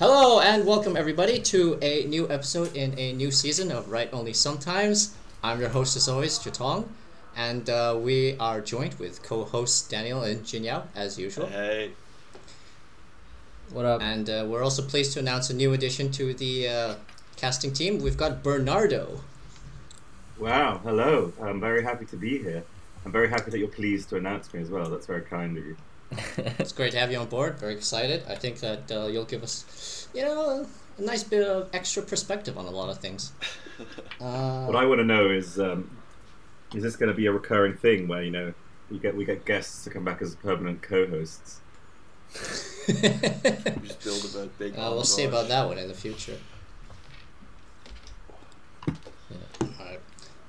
Hello and welcome everybody to a new episode in a new season of Right Only Sometimes. I'm your host as always, Jatong, and uh, we are joined with co-hosts Daniel and Jinyao as usual. Hey, What up? And uh, we're also pleased to announce a new addition to the uh, casting team. We've got Bernardo. Wow, hello. I'm very happy to be here. I'm very happy that you're pleased to announce me as well. That's very kind of you. It's great to have you on board. Very excited. I think that uh, you'll give us, you know, a nice bit of extra perspective on a lot of things. Uh, What I want to know is, um, is this going to be a recurring thing where you know we get we get guests to come back as permanent co-hosts? we just build a big. Uh, we'll see about that one in the future. Alright.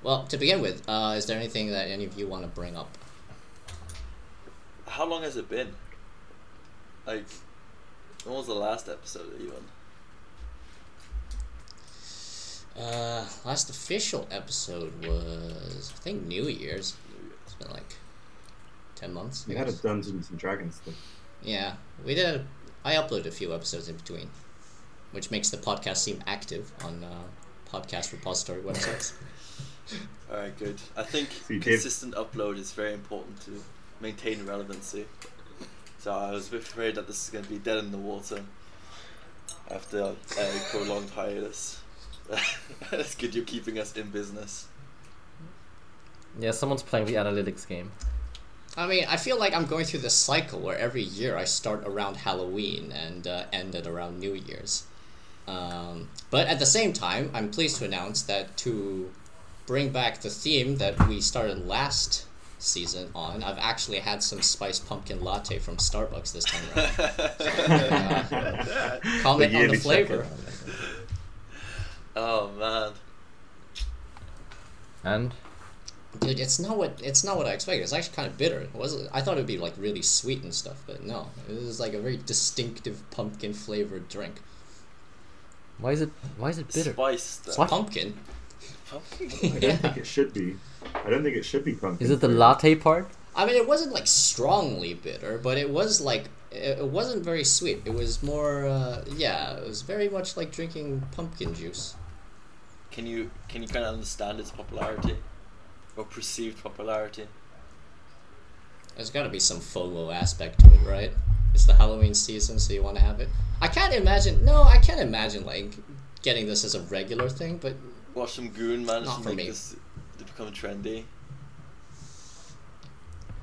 Well, to begin with, uh, is there anything that any of you want to bring up? How long has it been? Like, when was the last episode even? Uh, last official episode was, I think, New Year's. It's been like 10 months. We had a. Dungeons and Dragons thing. Yeah, we did. I uploaded a few episodes in between, which makes the podcast seem active on uh, podcast repository websites. All right, good. I think So you did- consistent upload is very important to maintain relevancy. So I was a bit afraid that this is going to be dead in the water after a prolonged hiatus. That's good. You're keeping us in business. Yeah, someone's playing the analytics game. I mean, I feel like I'm going through this cycle where every year I start around Halloween and uh, end at around New Year's. Um, but at the same time, I'm pleased to announce that to bring back the theme that we started last season on, I've actually had some spiced pumpkin latte from Starbucks this time around. Comment on the flavor. oh man. And Dude, it's not what it's not what I expected. It's actually kind of bitter. It was I thought it would be like really sweet and stuff, but no, it was like a very distinctive pumpkin flavored drink. why is it why is it bitter? Spice. Pumpkin. Pumpkin. I don't think it should be. I don't think it should be pumpkin. Is it the flavour. latte part? I mean, it wasn't like strongly bitter, but it was like it it wasn't very sweet. It was more, uh, yeah, it was very much like drinking pumpkin juice. Can you can you kind of understand its popularity, or perceived popularity? There's got to be some FOMO aspect to it, right? It's the Halloween season, so you want to have it. I can't imagine. No, I can't imagine like getting this as a regular thing, but Watch some goon manage Not to for make me. this to become trendy.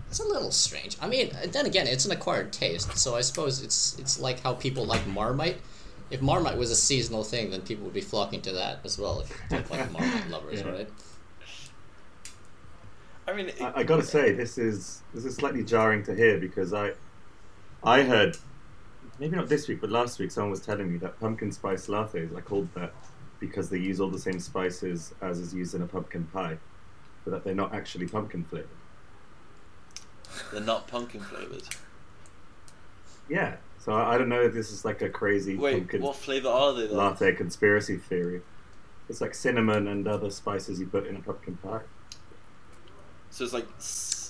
It's a little strange. I mean, then again, it's an acquired taste, so I suppose it's it's like how people like Marmite. If Marmite was a seasonal thing, then people would be flocking to that as well. If they're like Marmite lovers, Yeah. right? I mean, it, I, I gotta say this is this is slightly jarring to hear because I I heard maybe not this week but last week someone was telling me that pumpkin spice lattes are called that because they use all the same spices as is used in a pumpkin pie, but that they're not actually pumpkin flavored. they're not pumpkin flavored. Yeah. So I, I don't know if this is like a crazy Wait, pumpkin what flavor are they? Then? latte conspiracy theory. It's like cinnamon and other spices you put in a pumpkin pie. So it's like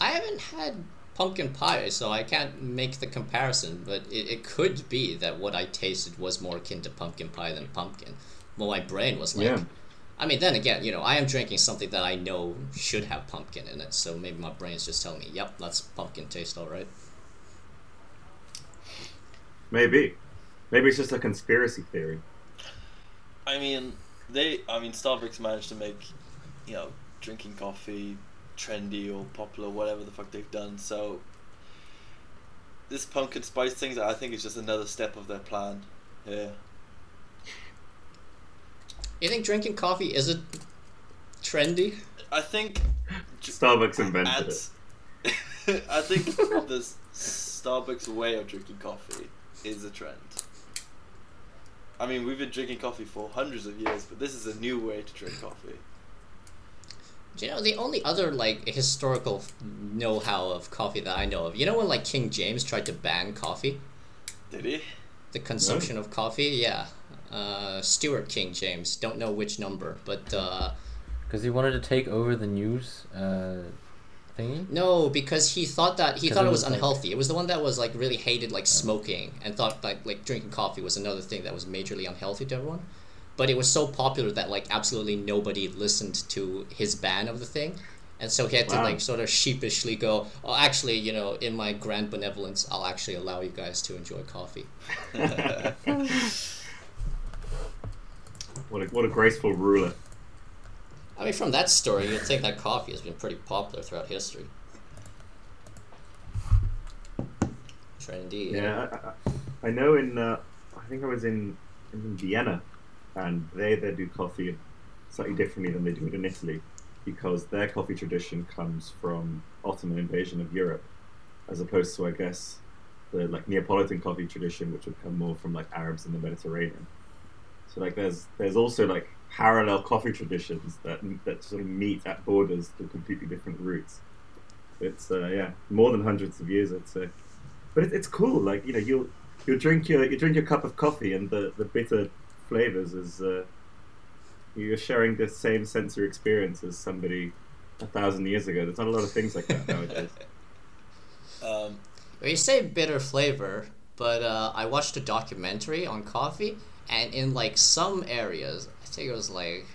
I haven't had pumpkin pie, so I can't make the comparison. But it, it could be that what I tasted was more akin to pumpkin pie than pumpkin. Well, my brain was like. Yeah. I mean, then again, you know, I am drinking something that I know should have pumpkin in it, so maybe my brain's just telling me, "Yep, that's pumpkin taste, all right." Maybe. Maybe it's just a conspiracy theory. I mean, they. I mean, Starbucks managed to make, you know, drinking coffee trendy or popular, whatever the fuck they've done. So this pumpkin spice thing, I think, is just another step of their plan. Yeah. You think drinking coffee isn't trendy? I think. Starbucks invented it. I think the Starbucks way of drinking coffee is a trend. I mean, we've been drinking coffee for hundreds of years, but this is a new way to drink coffee. Do you know the only other like historical know-how of coffee that I know of? You know when like King James tried to ban coffee, Did he? the consumption of coffee. Yeah, uh, Stuart King James. Don't know which number, but uh, Because he wanted to take over the news uh, thingy? No, because he thought that he thought it it was was like- unhealthy. It was the one that was like really hated like smoking and thought like like drinking coffee was another thing that was majorly unhealthy to everyone. But it was so popular that like absolutely nobody listened to his ban of the thing. And so he had to like sort of sheepishly go, "Oh, actually, you know, in my grand benevolence, I'll actually allow you guys to enjoy coffee." What a, what a graceful ruler. I mean, from that story, you'd think that coffee has been pretty popular throughout history. Trendy. Yeah, I, I, I know in, uh, I think I was in, in Vienna, and they, they do coffee slightly differently than they do it in Italy, because their coffee tradition comes from Ottoman invasion of Europe, as opposed to, I guess, the like Neapolitan coffee tradition, which would come more from like Arabs in the Mediterranean. So like, there's there's also like parallel coffee traditions that that sort of meet at borders to completely different roots. It's uh, yeah, more than hundreds of years, I'd say but it, it's cool. Like you know, you you drink your you drink your cup of coffee, and the the bitter flavors is uh, you're sharing the same sensory experience as somebody a thousand years ago. There's not a lot of things like that nowadays. Um, you say bitter flavor, but uh, I watched a documentary on coffee, and in like some areas, I think it was like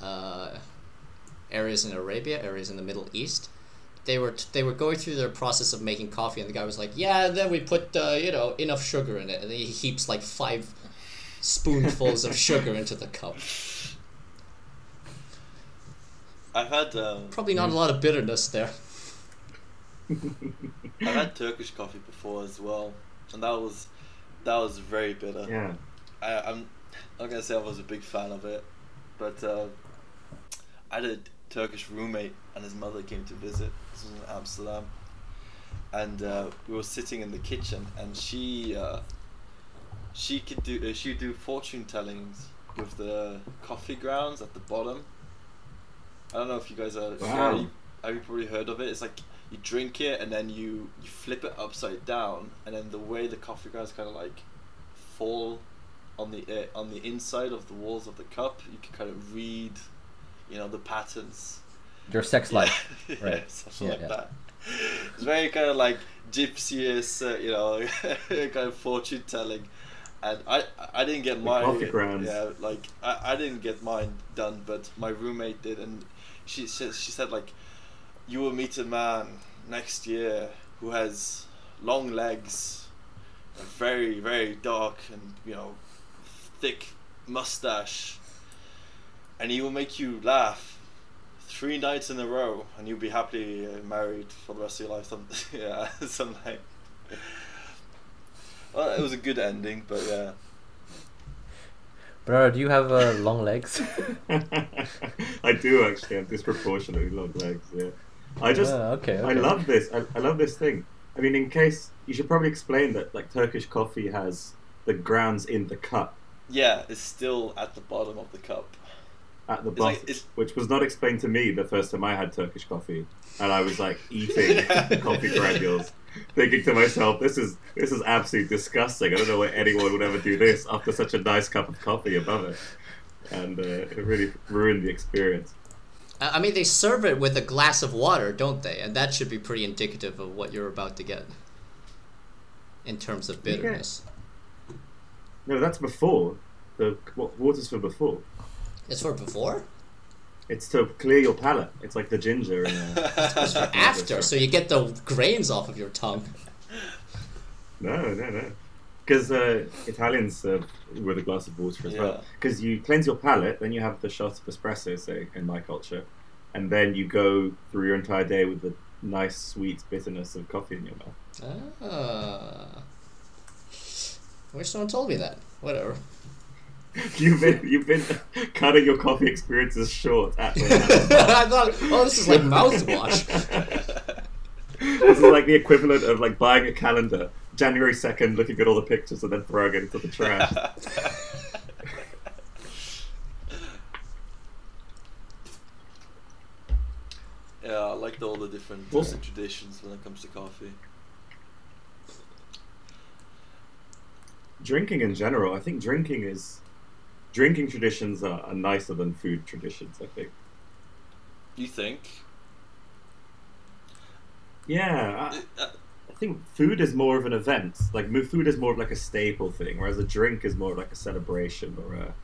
uh, areas in Arabia, areas in the Middle East, they were they were going through their process of making coffee, and the guy was like, "Yeah, then we put uh, you know enough sugar in it," and then he heaps like five spoonfuls of sugar into the cup. I've had um, Probably not a lot of bitterness there. I've had Turkish coffee before as well, and that was that was very bitter. yeah, I, I'm not gonna say I was a big fan of it, but uh, I had a Turkish roommate and his mother came to visit. This was in Amsterdam, and uh, we were sitting in the kitchen, and she uh, she could do uh, she would do fortune tellings with the coffee grounds at the bottom. I don't know if you guys are. Wow. have you probably heard of it? It's like you drink it and then you you flip it upside down, and then the way the coffee grounds kind of like fall on the uh, on the inside of the walls of the cup, you can kind of read, you know, the patterns. Your sex life. yeah, right. something Yeah, like yeah. that. It's very kind of like gypsy-ish, uh, you know, kind of fortune telling. And I, I didn't get The mine. coffee grounds. Yeah, like I, I didn't get mine done, but my roommate did, and she said she said like, you will meet a man next year who has long legs, very very dark and you know, thick mustache, and he will make you laugh three nights in a row, and you'll be happily uh, married for the rest of your life. Some, yeah, something. Well, it was a good ending, but yeah. Bro, do you have uh, long legs? I do actually have disproportionately long legs. Yeah, I just Ah, okay, I love this. I, I love this thing. I mean, in case you should probably explain that like Turkish coffee has the grounds in the cup Yeah, it's still at the bottom of the cup. at the It's like- bottom, which was not explained to me the first time I had Turkish coffee, and I was like eating coffee granules, thinking to myself, "This is this is absolutely disgusting. I don't know why anyone would ever do this after such a nice cup of coffee above it." And uh, it really ruined the experience. I I mean, they serve it with a glass of water, don't they? And that should be pretty indicative of what you're about to get in terms of Yeah. bitterness. No, that's before the what, water's for before. It's for before? It's to clear your palate. It's like the ginger in uh, It's for after, so you get the grains off of your tongue. No, no, no. Because uh, Italians serve with a glass of water as well. Because you cleanse your palate, then you have the shot of espresso, say, in my culture, and then you go through your entire day with the nice, sweet bitterness of coffee in your mouth. Ah. I wish someone told me that. Whatever. You've been you've been cutting your coffee experiences short. At I thought, oh, this is like mouthwash. this is like the equivalent of like buying a calendar, January second, looking at all the pictures and then throwing it into the trash. yeah, I liked all the different uh, traditions when it comes to coffee. drinking in general, I think drinking is drinking traditions are, are nicer than food traditions. I think. You think? Yeah, I, uh, I think food is more of an event. Like food is more of like a staple thing, whereas a drink is more of like a celebration or a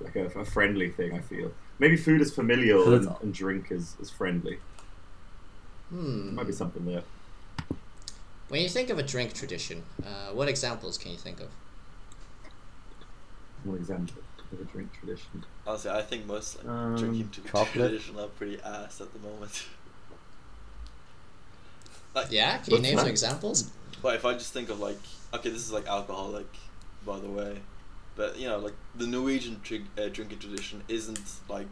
like a, a friendly thing. I feel maybe food is familial So and, and drink is, is friendly. Hmm. Might be something there. When you think of a drink tradition, uh, what examples can you think of? One example of a drink tradition. honestly, I think most like, Um, drinking to chocolate. tradition are pretty ass at the moment. like, Yeah, can you name some examples? But if I just think of like, okay, this is like alcoholic, by the way, but you know, like the Norwegian drink, uh, drinking tradition isn't like,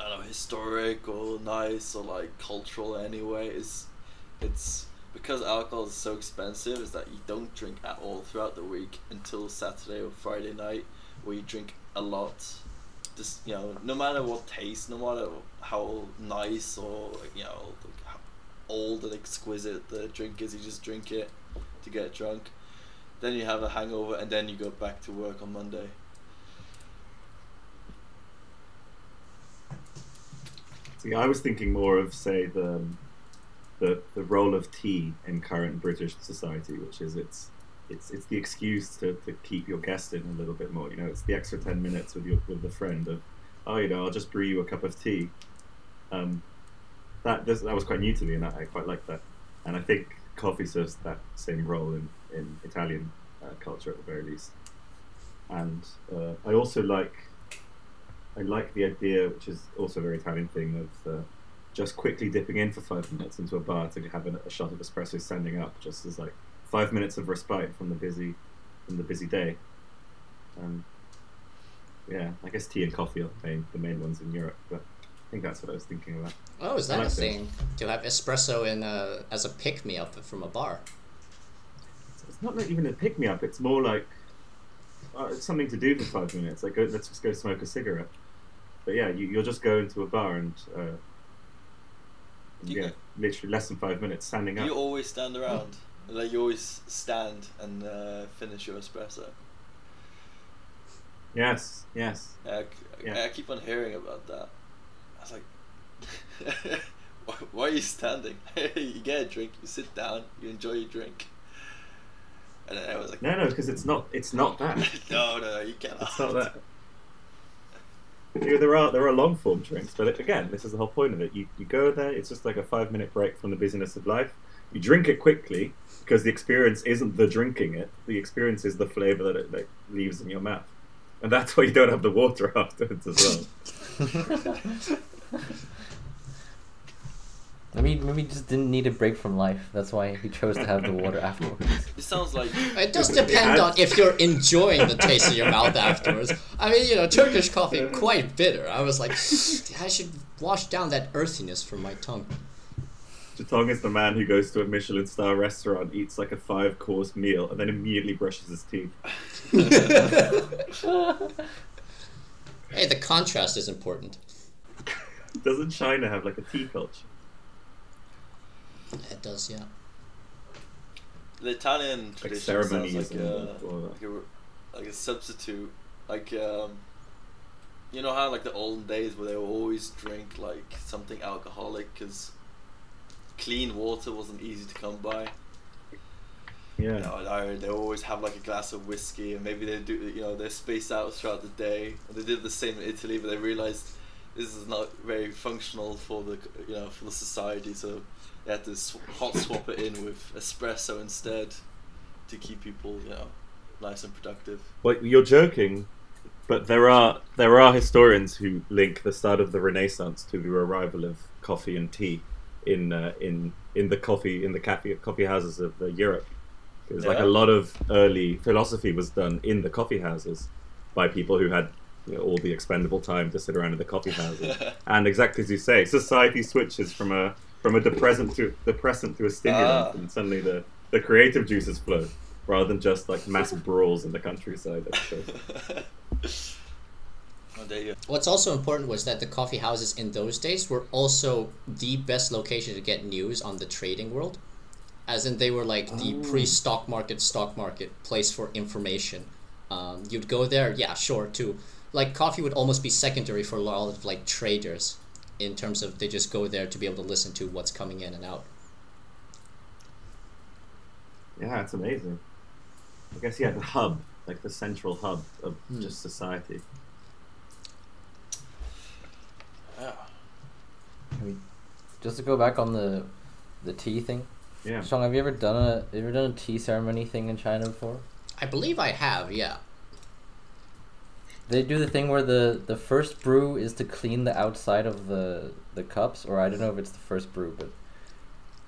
I don't know, historic or nice or like cultural anyway. It's, it's because alcohol is so expensive. Is that you don't drink at all throughout the week until Saturday or Friday night, where you drink a lot. Just you know, no matter what taste, no matter how nice or you know, how old and exquisite the drink is, you just drink it to get drunk. Then you have a hangover, and then you go back to work on Monday. See, I was thinking more of say the the the role of tea in current British society, which is it's it's it's the excuse to, to keep your guest in a little bit more. You know, it's the extra ten minutes with your with the friend of, oh, you know, I'll just brew you a cup of tea. Um, that this, that was quite new to me, and I, I quite like that. And I think coffee serves that same role in in Italian uh, culture at the very least. And uh, I also like I like the idea, which is also a very Italian thing, of uh, just quickly dipping in for five minutes into a bar to have a, a shot of espresso standing up, just as like five minutes of respite from the busy from the busy day. Um, yeah, I guess tea and coffee are the main, the main ones in Europe, but I think that's what I was thinking about. Oh, is that like a thing? To have espresso in a, as a pick me up from a bar? It's not like even a pick me up. It's more like uh, it's something to do for five minutes. Like, go, let's just go smoke a cigarette. But yeah, you, you'll just go into a bar and uh, You- yeah, literally less than five minutes standing up. You always stand around, like you always stand and uh, finish your espresso. Yes, yes. I, c- Yeah. I keep on hearing about that. I was like, why, why are you standing? you get a drink, you sit down, you enjoy your drink. And then I was like, No, no, because it's not. It's not that. no, no, you cannot. It's not that. Know, there are there are long form drinks, but again, this is the whole point of it. You you go there. It's just like a five minute break from the busyness of life. You drink it quickly because the experience isn't the drinking it. The experience is the flavor that it like, leaves in your mouth, and that's why you don't have the water afterwards as well. Maybe maybe he just didn't need a break from life. That's why he chose to have the water afterwards. It sounds like It does Yeah. depend on if you're enjoying the taste in your mouth afterwards. I mean, you know, Turkish coffee quite bitter. I was like, I should wash down that earthiness from my tongue. Jatong is the man who goes to a Michelin star restaurant, eats like a five course meal, and then immediately brushes his teeth. Hey, the contrast is important. Doesn't China have like a tea culture? It does, yeah. the Italian tradition ceremonies sounds like a, like a like a substitute. Like um, you know how like the olden days where they would always drink like something alcoholic because clean water wasn't easy to come by. Yeah. You know, they always have like a glass of whiskey, and maybe they do. You know, they're spaced out throughout the day. And they did the same in Italy, but they realized this is not very functional for the you know for the society. So they had to sw- hot swap it in with espresso instead to keep people you know nice and productive. Well, you're joking, but there are there are historians who link the start of the Renaissance to the arrival of coffee and tea in uh, in in the coffee in the coffee coffee houses of uh, Europe. Because like Yeah. a lot of early philosophy was done in the coffee houses by people who had you know, all the expendable time to sit around in the coffee houses. and exactly as you say, society switches from a from a depressant to depressant to a stimulant, Ah. and suddenly the the creative juices flow rather than just like mass brawls in the countryside. That's oh, there you go. What's also important was that the coffee houses in those days were also the best location to get news on the trading world. As in, they were like the Oh. pre stock market, stock market place for information. Um, you'd go there, yeah, sure, too. Like, coffee would almost be secondary for a lot of like traders. in terms of they just go there to be able to listen to what's coming in and out. Yeah, it's amazing. I guess yeah, the hub, like the central hub of Hmm. just society. Yeah. Just to go back on the the tea thing. Yeah. Sean, have you ever done a have you ever done a tea ceremony thing in China before? I believe I have, yeah. They do the thing where the the first brew is to clean the outside of the the cups, or I don't know if it's the first brew, but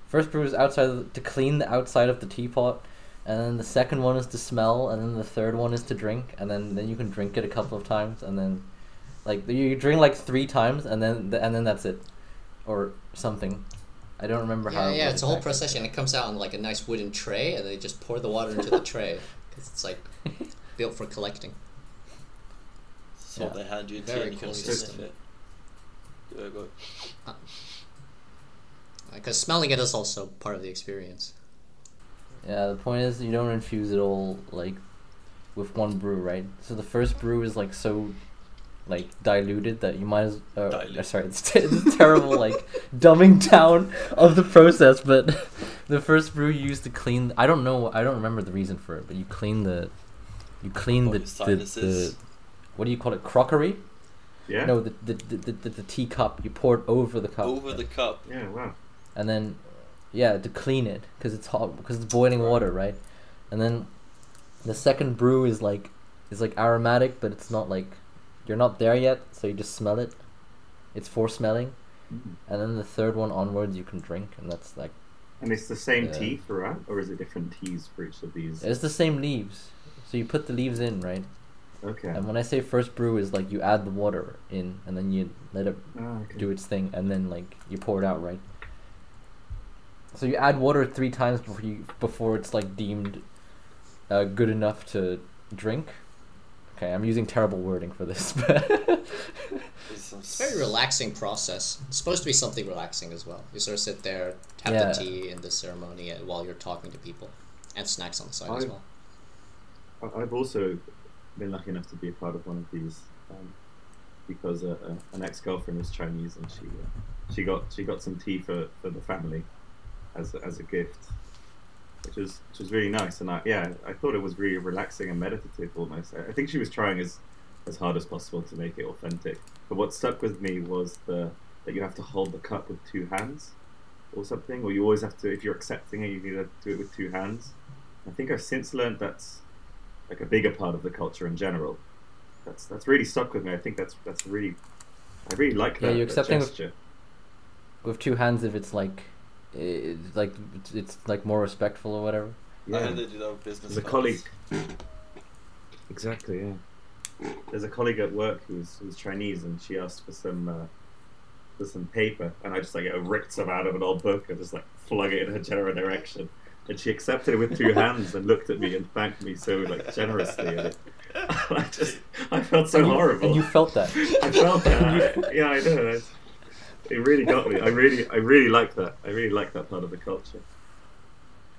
first brew is outside of, to clean the outside of the teapot, and then the second one is to smell, and then the third one is to drink, and then then you can drink it a couple of times, and then like you drink like three times, and then and then that's it, or something. I don't remember how. Yeah, it yeah, it's a whole procession. It comes out on like a nice wooden tray, and they just pour the water into the tray because it's like built for collecting. So Yeah. they had you a tea Very and you can cool sniff system. it. Very good. Because smelling it is also part of the experience. Yeah, the point is you don't infuse it all like with one brew, right? So the first brew is like so like diluted that you might as uh, Dilute. sorry, it's, t- it's terrible like dumbing down of the process, but the first brew you use to clean I don't know I don't remember the reason for it, but you clean the you clean Oh, the, your the, the what do you call it crockery? Yeah. No, the the, the, the, the, the teacup you pour it over the cup Over the cup. Yeah. Wow. and then yeah to clean it because it's hot because it's boiling water right and then the second brew is like is like aromatic but it's not like you're not there yet so you just smell it it's for smelling Mm. and then the third one onwards you can drink and that's like And it's the same Yeah. tea throughout, or is it different teas for each of these? it's the same leaves so you put the leaves in right Okay. and when i say first brew is like you add the water in and then you let it Ah, okay. do its thing and then like you pour it out right so you add water three times before you before it's like deemed uh, good enough to drink okay i'm using terrible wording for this but It's a very relaxing process. It's supposed to be something relaxing as well. You sort of sit there, have Yeah. the tea in the ceremony uh, while you're talking to people, and snacks on the side as well. I've also been lucky enough to be a part of one of these um, because uh, uh, an ex-girlfriend was Chinese and she uh, she got she got some tea for, for the family as as a gift, which was which was really nice. And I, yeah, I thought it was really relaxing and meditative almost. I, I think she was trying as as hard as possible to make it authentic. But what stuck with me was the that you have to hold the cup with two hands or something, or you always have to if you're accepting it, you need to do it with two hands. I think I've since learned that's like a bigger part of the culture in general. That's that's really stuck with me. I think that's that's really I really like Yeah, that, you're accepting with- gesture. with two hands if it's like it's like it's, it's like more respectful or whatever I Yeah. they do that with business There's a colleague. Exactly, yeah. There's a colleague at work who's who's Chinese, and she asked for some uh, for some paper, and I just like ripped some out of an old book and just like flung it in her general direction. And she accepted it with two hands and looked at me and thanked me so like generously. And I just I felt so and you, horrible. and you felt that I felt that. I- yeah, I know. It, it really got me. I really, I really like that. I really like that part of the culture.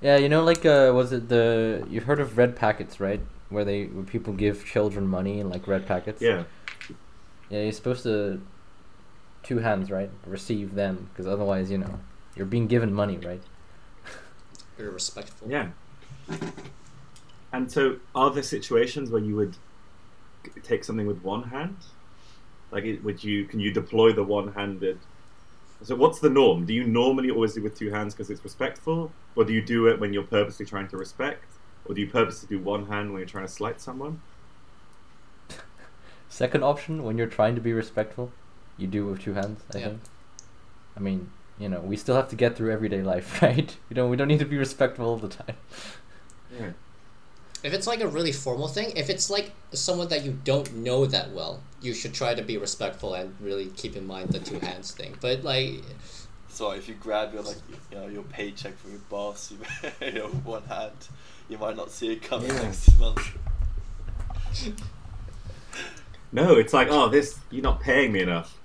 yeah you know like uh was it the you've heard of red packets right where they where people give children money in like red packets Yeah, Yeah, you're supposed to two hands, right? Receive them, because otherwise, you know, you're being given money, right? Very respectful. yeah. And so, are there situations where you would take something with one hand? Like, it, would you? Can you deploy the one-handed? So, what's the norm? Do you normally always do with two hands because it's respectful, or do you do it when you're purposely trying to respect, or do you purposely do one hand when you're trying to slight someone? Second option, when you're trying to be respectful, you do with two hands. I Yeah. think. I mean, you know, we still have to get through everyday life, right? You know, we don't need to be respectful all the time. Yeah. If it's like a really formal thing, if it's like someone that you don't know that well, you should try to be respectful and really keep in mind the two hands thing. But like, So if you grab your like you know your paycheck from your boss, you, you know one hand, you might not see it coming Yeah. next month. No, it's like, oh, this you're not paying me enough.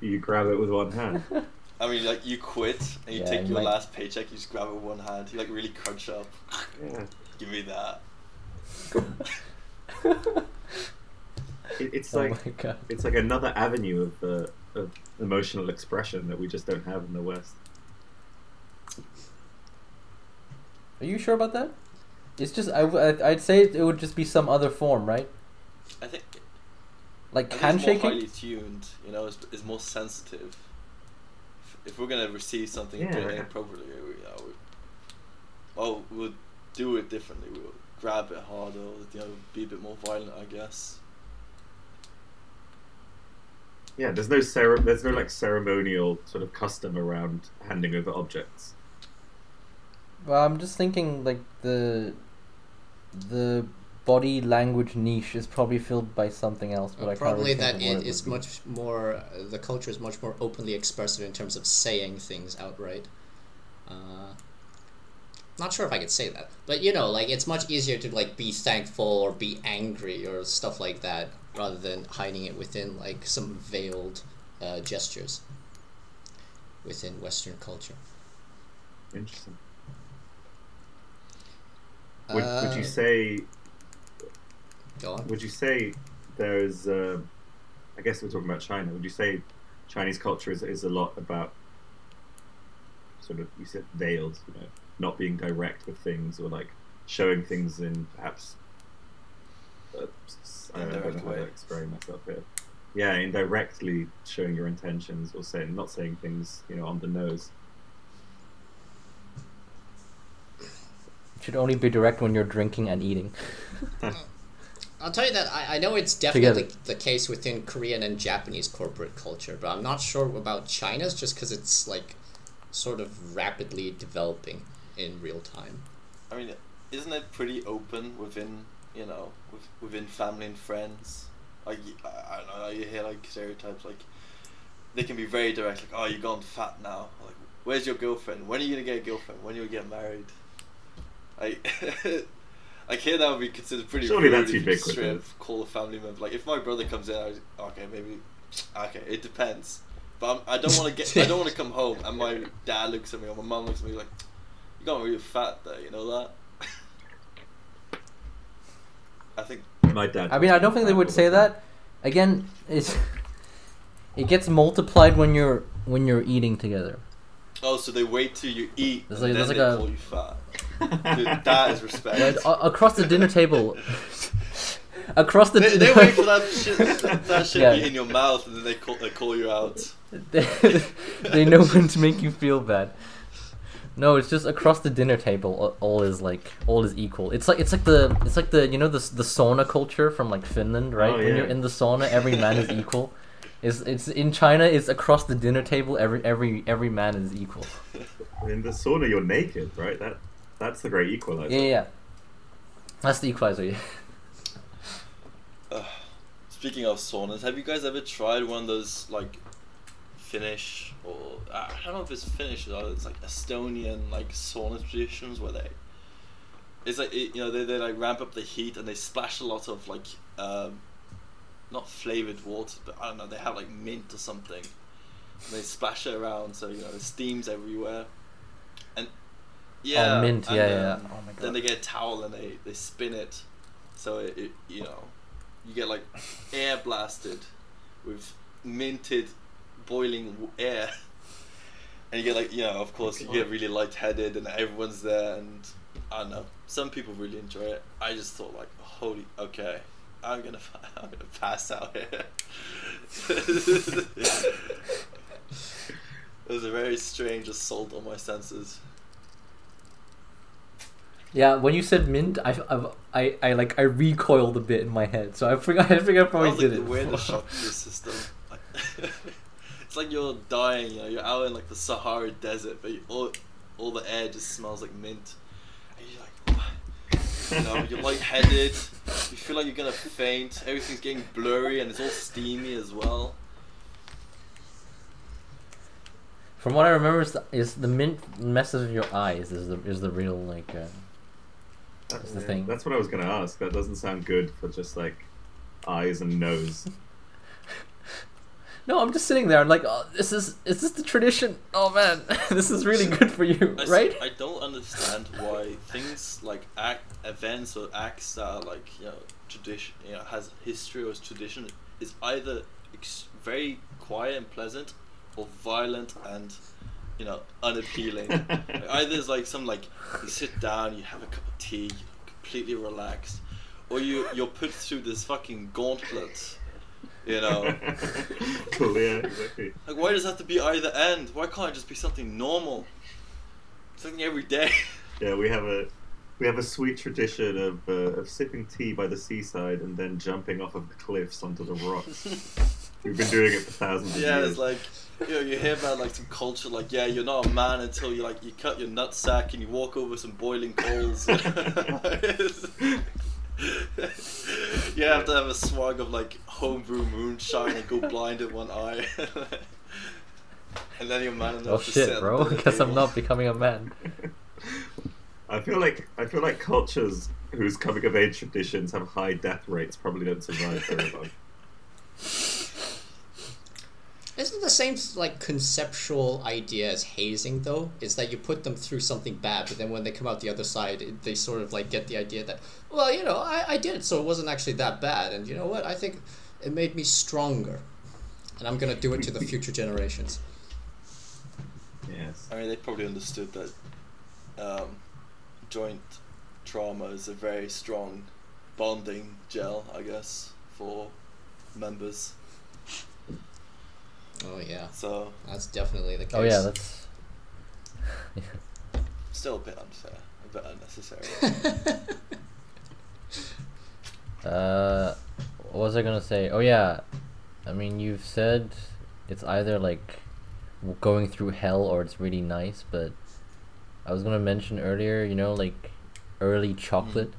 You grab it with one hand. I mean, like you quit and you Yeah, take you your might- last paycheck, you just grab it with one hand. You like really crunch up. Yeah. Give me that. It, it's oh like it's like another avenue of uh, of emotional expression that we just don't have in the West. Are you sure about that? It's just I, I I'd say it would just be some other form, right? I think Like I think it's more handshaking. highly tuned. You know, it's, it's more sensitive. If, if we're gonna receive something Yeah. inappropriately, we, you know, we, well, we'll do it differently. We'll grab it harder, you know, be a bit more violent, I guess. Yeah, there's no cere- there's no like ceremonial sort of custom around handing over objects. Well, I'm just thinking like the the body language niche is probably filled by something else, but I can't Probably really think that of it what it is be. much more. Uh, the culture is much more openly expressive in terms of saying things outright. Uh, not sure if I could say that, but you know, like it's much easier to like be thankful or be angry or stuff like that, rather than hiding it within like some veiled uh, gestures within Western culture. Interesting. Would, would Uh, you say Go on. would you say there's uh, I guess we're talking about China. Would you say Chinese culture is, is a lot about sort of you said veiled, you know, not being direct with things or like showing things in perhaps uh, s- I don't know how to way. explain myself here. Yeah, indirectly showing your intentions or saying not saying things, you know, on the nose. It should only be direct when you're drinking and eating. I'll tell you that I, I know it's definitely Together. the case within Korean and Japanese corporate culture, but I'm not sure about China's just because it's like sort of rapidly developing in real time. I mean, isn't it pretty open within, you know, with, within family and friends? Like, I don't know, you hear like stereotypes, like, they can be very direct, like, oh, you've gone fat now. Like, where's your girlfriend? When are you gonna get a girlfriend? When are you gonna get married? Like, like here that would be considered pretty Surely rude that's if you just straight ubiquitous. up call a family member. Like, if my brother comes in, I was, okay, maybe, okay, it depends. But I'm, I don't want to get, I don't want to come home and my dad looks at me or my mom looks at me like, you got really fat there, you know that? I think My dad. I mean, I don't think they would say that. Again, it's it gets multiplied when you're when you're eating together. Oh, so they wait till you eat There's and like- then there's they a- call you fat. Dude, that is respect. Like, across the dinner table. across the they, they wait for that shit, that shit Yeah. to be in your mouth and then they call, they call you out. they, they know when to make you feel bad. No, it's just across the dinner table. All is like all is equal. It's like it's like the it's like the you know the the sauna culture from like Finland, right? Oh, When you're in the sauna, every man is equal. It's it's in China. It's across the dinner table. Every every every man is equal. In the sauna, you're naked, right? That that's the great equalizer. Yeah, yeah. yeah. That's the equalizer. Yeah. Ugh. Speaking of saunas, have you guys ever tried one of those like Finnish or I don't know if it's Finnish or it's like Estonian like sauna traditions where they it's like it, you know they, they like ramp up the heat and they splash a lot of like um, not flavored water but I don't know they have like mint or something and they splash it around so you know it steams everywhere and yeah oh, mint. Yeah, then- yeah. Oh my god. then they get a towel and they, they spin it so it, it you know you get like air blasted with minted boiling air and you get like you know of oh course you get really lightheaded and everyone's there and I don't know some people really enjoy it I just thought like holy okay I'm gonna I'm gonna pass out here it was a very strange assault on my senses Yeah, when you said mint, I, I, I, I like I recoiled a bit in my head, so I forgot. I think I probably Sounds did like it. way the shock your system. it's like you're dying. You know, you're out in like the Sahara Desert, but you, all all the air just smells like mint. And you're like, "What?" you know, you're lightheaded. You feel like you're gonna faint. Everything's getting blurry and it's all steamy as well. From what I remember, is the, is the mint messes with your eyes. Is the is the real like. Uh, That's the thing. That's what I was going to ask. That doesn't sound good for just like eyes and nose. No, I'm just sitting there. I'm like, oh, this is is this the tradition? Oh man, this is really good for you, I, s- right? I don't understand why things like act events or acts that are like you know tradition, you know, has history or is tradition is either ex- very quiet and pleasant or violent and you know unappealing. Like, either it's like some like you sit down, you have a cup of tea, you're completely relaxed, or you you're put through this fucking gauntlet. You know, cool, yeah, exactly. like why does it have to be either end? Why can't it just be something normal? Something every day. Yeah, we have a we have a sweet tradition of uh, of sipping tea by the seaside and then jumping off of the cliffs onto the rocks. We've been doing it for thousands of Yeah, years. Yeah, it's like you know, you hear about like some culture like yeah, you're not a man until you like you cut your nut sack and you walk over some boiling coals. you have to have a swag of like homebrew moonshine and go blind in one eye. and then you're man enough Oh to shit, at bro. the Guess I'm not becoming a man. I feel like I feel like cultures whose coming of age traditions have high death rates probably don't survive very long. Isn't the same like conceptual idea as hazing though? Is that you put them through something bad, but then when they come out the other side, it- they sort of like get the idea that, well, you know, I, I did it, so it wasn't actually that bad, and you know what? I think it made me stronger, and I'm gonna do it to the future generations. Yes. I mean, they probably understood that um, joint trauma is a very strong bonding gel, I guess, for members. Oh yeah, So that's definitely the case. Oh yeah, that's. still a bit unfair, a bit unnecessary. Uh, what was I gonna say? Oh yeah, I mean you've said it's either like going through hell or it's really nice, but I was gonna mention earlier, you know, like early chocolate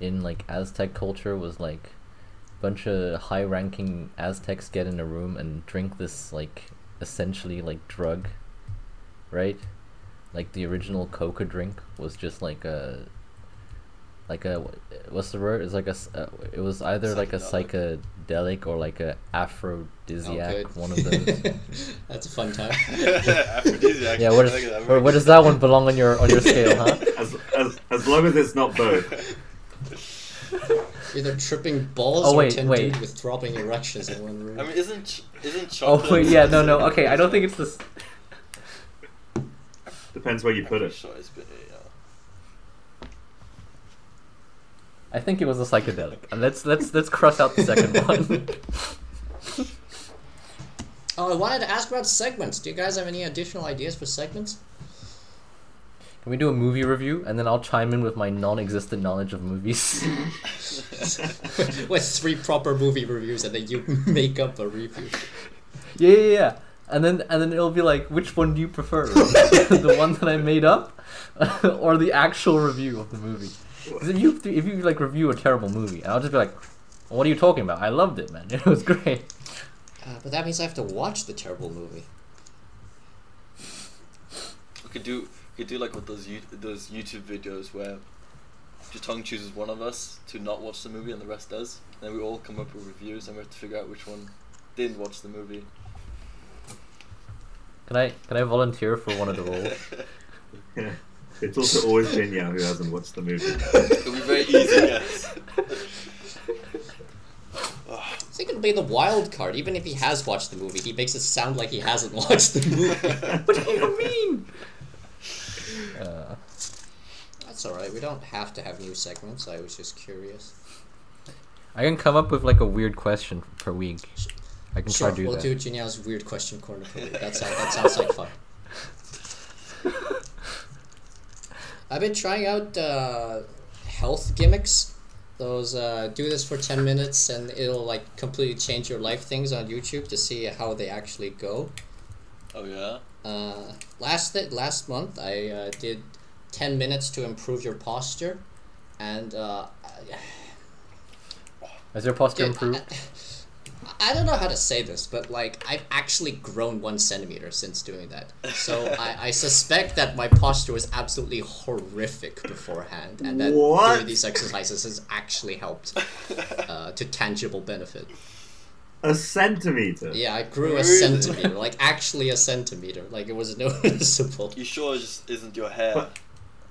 in like Aztec culture was like bunch of high-ranking Aztecs get in a room and drink this like essentially like drug, right? Like the original coca drink was just like a like a what's the word? It's like a s- uh, it was either like a psychedelic or like a aphrodisiac, good. one of those. that's a fun time. Aphrodisiac. yeah, what like is that where, where does that one belong on your on your scale, huh? As, as, as long as it's not both. Either tripping balls Oh, or wait, ten wait. dude with throbbing erections in one room. I mean, isn't ch- isn't oh, chocolate? Oh wait, yeah, no, no. Okay, I don't think it's this. Depends where you put it. Sure, it's been, yeah. I think it was a psychedelic. And let's let's let's cross out the second one. Oh, I wanted to ask about segments. Do you guys have any additional ideas for segments? Can we do a movie review and then I'll chime in with my non-existent knowledge of movies? With three proper movie reviews, and then you make up a review. Yeah, yeah, yeah. And then and then it'll be like, which one do you prefer? the one that I made up, or the actual review of the movie? if you if you like review a terrible movie, I'll just be like, what are you talking about? I loved it, man. It was great. Uh, but that means I have to watch the terrible movie. We could do we could do like with those you- those YouTube videos where Jatong chooses one of us to not watch the movie and the rest does. And then we all come up with reviews and we have to figure out which one didn't watch the movie. Can I can I volunteer for one of the roles? Yeah. It's also always Jinyao who hasn't watched the movie. It'll be very easy, yes. I think it'll be the wild card. Even if he has watched the movie, he makes it sound like he hasn't watched the movie. what do you mean? Uh, That's alright. We don't have to have new segments. I was just curious. I can come up with like a weird question per week. I can Sure, try to do we'll that. do Janelle's weird question corner for you. That sounds that sounds like fun. I've been trying out uh, health gimmicks. Those uh, do this for ten minutes and it'll like completely change your life things on YouTube to see how they actually go. Oh yeah. Uh, last th- last month I uh, did ten minutes to improve your posture, and uh, Has your posture Dude, improved? I don't know how to say this, but like I've actually grown one centimeter since doing that. So I, I suspect that my posture was absolutely horrific beforehand, and that What? doing these exercises has actually helped uh, to tangible benefit. A centimeter. Yeah, I grew a centimeter, like actually a centimeter. Like it was noticeable. You sure it just isn't your hair? But-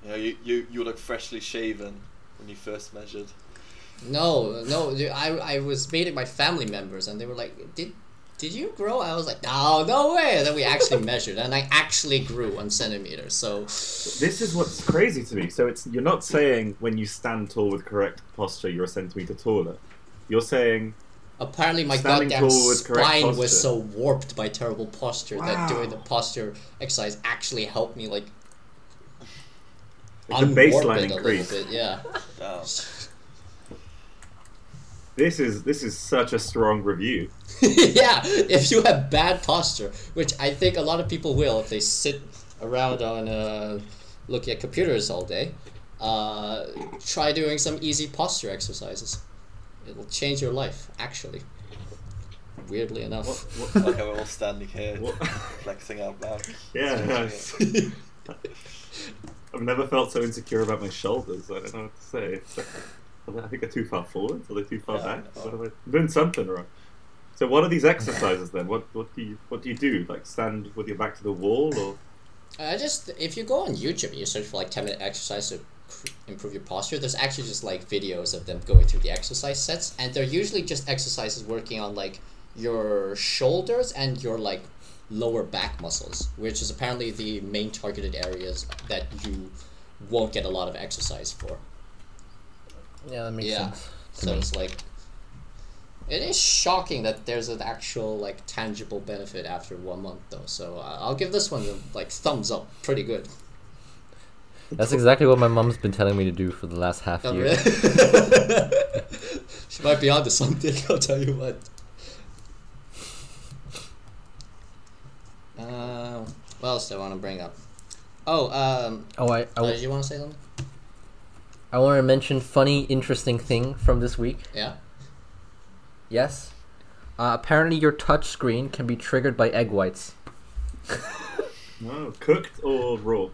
You know, you, you, you look freshly shaven when you first measured. No, no, I I was meeting my family members and they were like, "Did did you grow?" I was like, "No, no way." And then we actually measured, and I actually grew one centimeter. So This is what's crazy to me. So it's you're not saying when you stand tall with correct posture you're a centimeter taller. You're saying apparently my Standing goddamn tall spine was so warped by terrible posture that doing the posture exercise actually helped me like like, the baseline increase. bit. Yeah. Damn. This is this is such a strong review. yeah, if you have bad posture, which I think a lot of people will if they sit around on uh, looking at computers all day, uh, try doing some easy posture exercises. It'll change your life, actually. Weirdly enough. What, what, Like how we're all standing here, flexing our back. yeah, nice. I've never felt so insecure about my shoulders. I don't know what to say. It's like, I think they're too far forward. Are they too far Yeah, back? I What know. am I doing something wrong? So what are these exercises then? What what do you what do you do? Like stand with your back to the wall or Uh, just if you go on YouTube and you search for like ten minute exercise to cr- improve your posture, there's actually just like videos of them going through the exercise sets, and they're usually just exercises working on like your shoulders and your like lower back muscles, which is apparently the main targeted areas that you won't get a lot of exercise for. Yeah, that makes Yeah. sense. to So me. it's like it is shocking that there's an actual like tangible benefit after one month though. So uh, I'll give this one a, like thumbs up, pretty good. That's exactly what my mom's been telling me to do for the last half Oh, year. really? she might be onto something. I'll tell you what. Uh, what else do I want to bring up? Oh, um, Oh, I I, did you want to say something? I want to mention funny, interesting thing from this week. Yeah. Yes. Uh, apparently, your touch screen can be triggered by egg whites. no cooked or raw?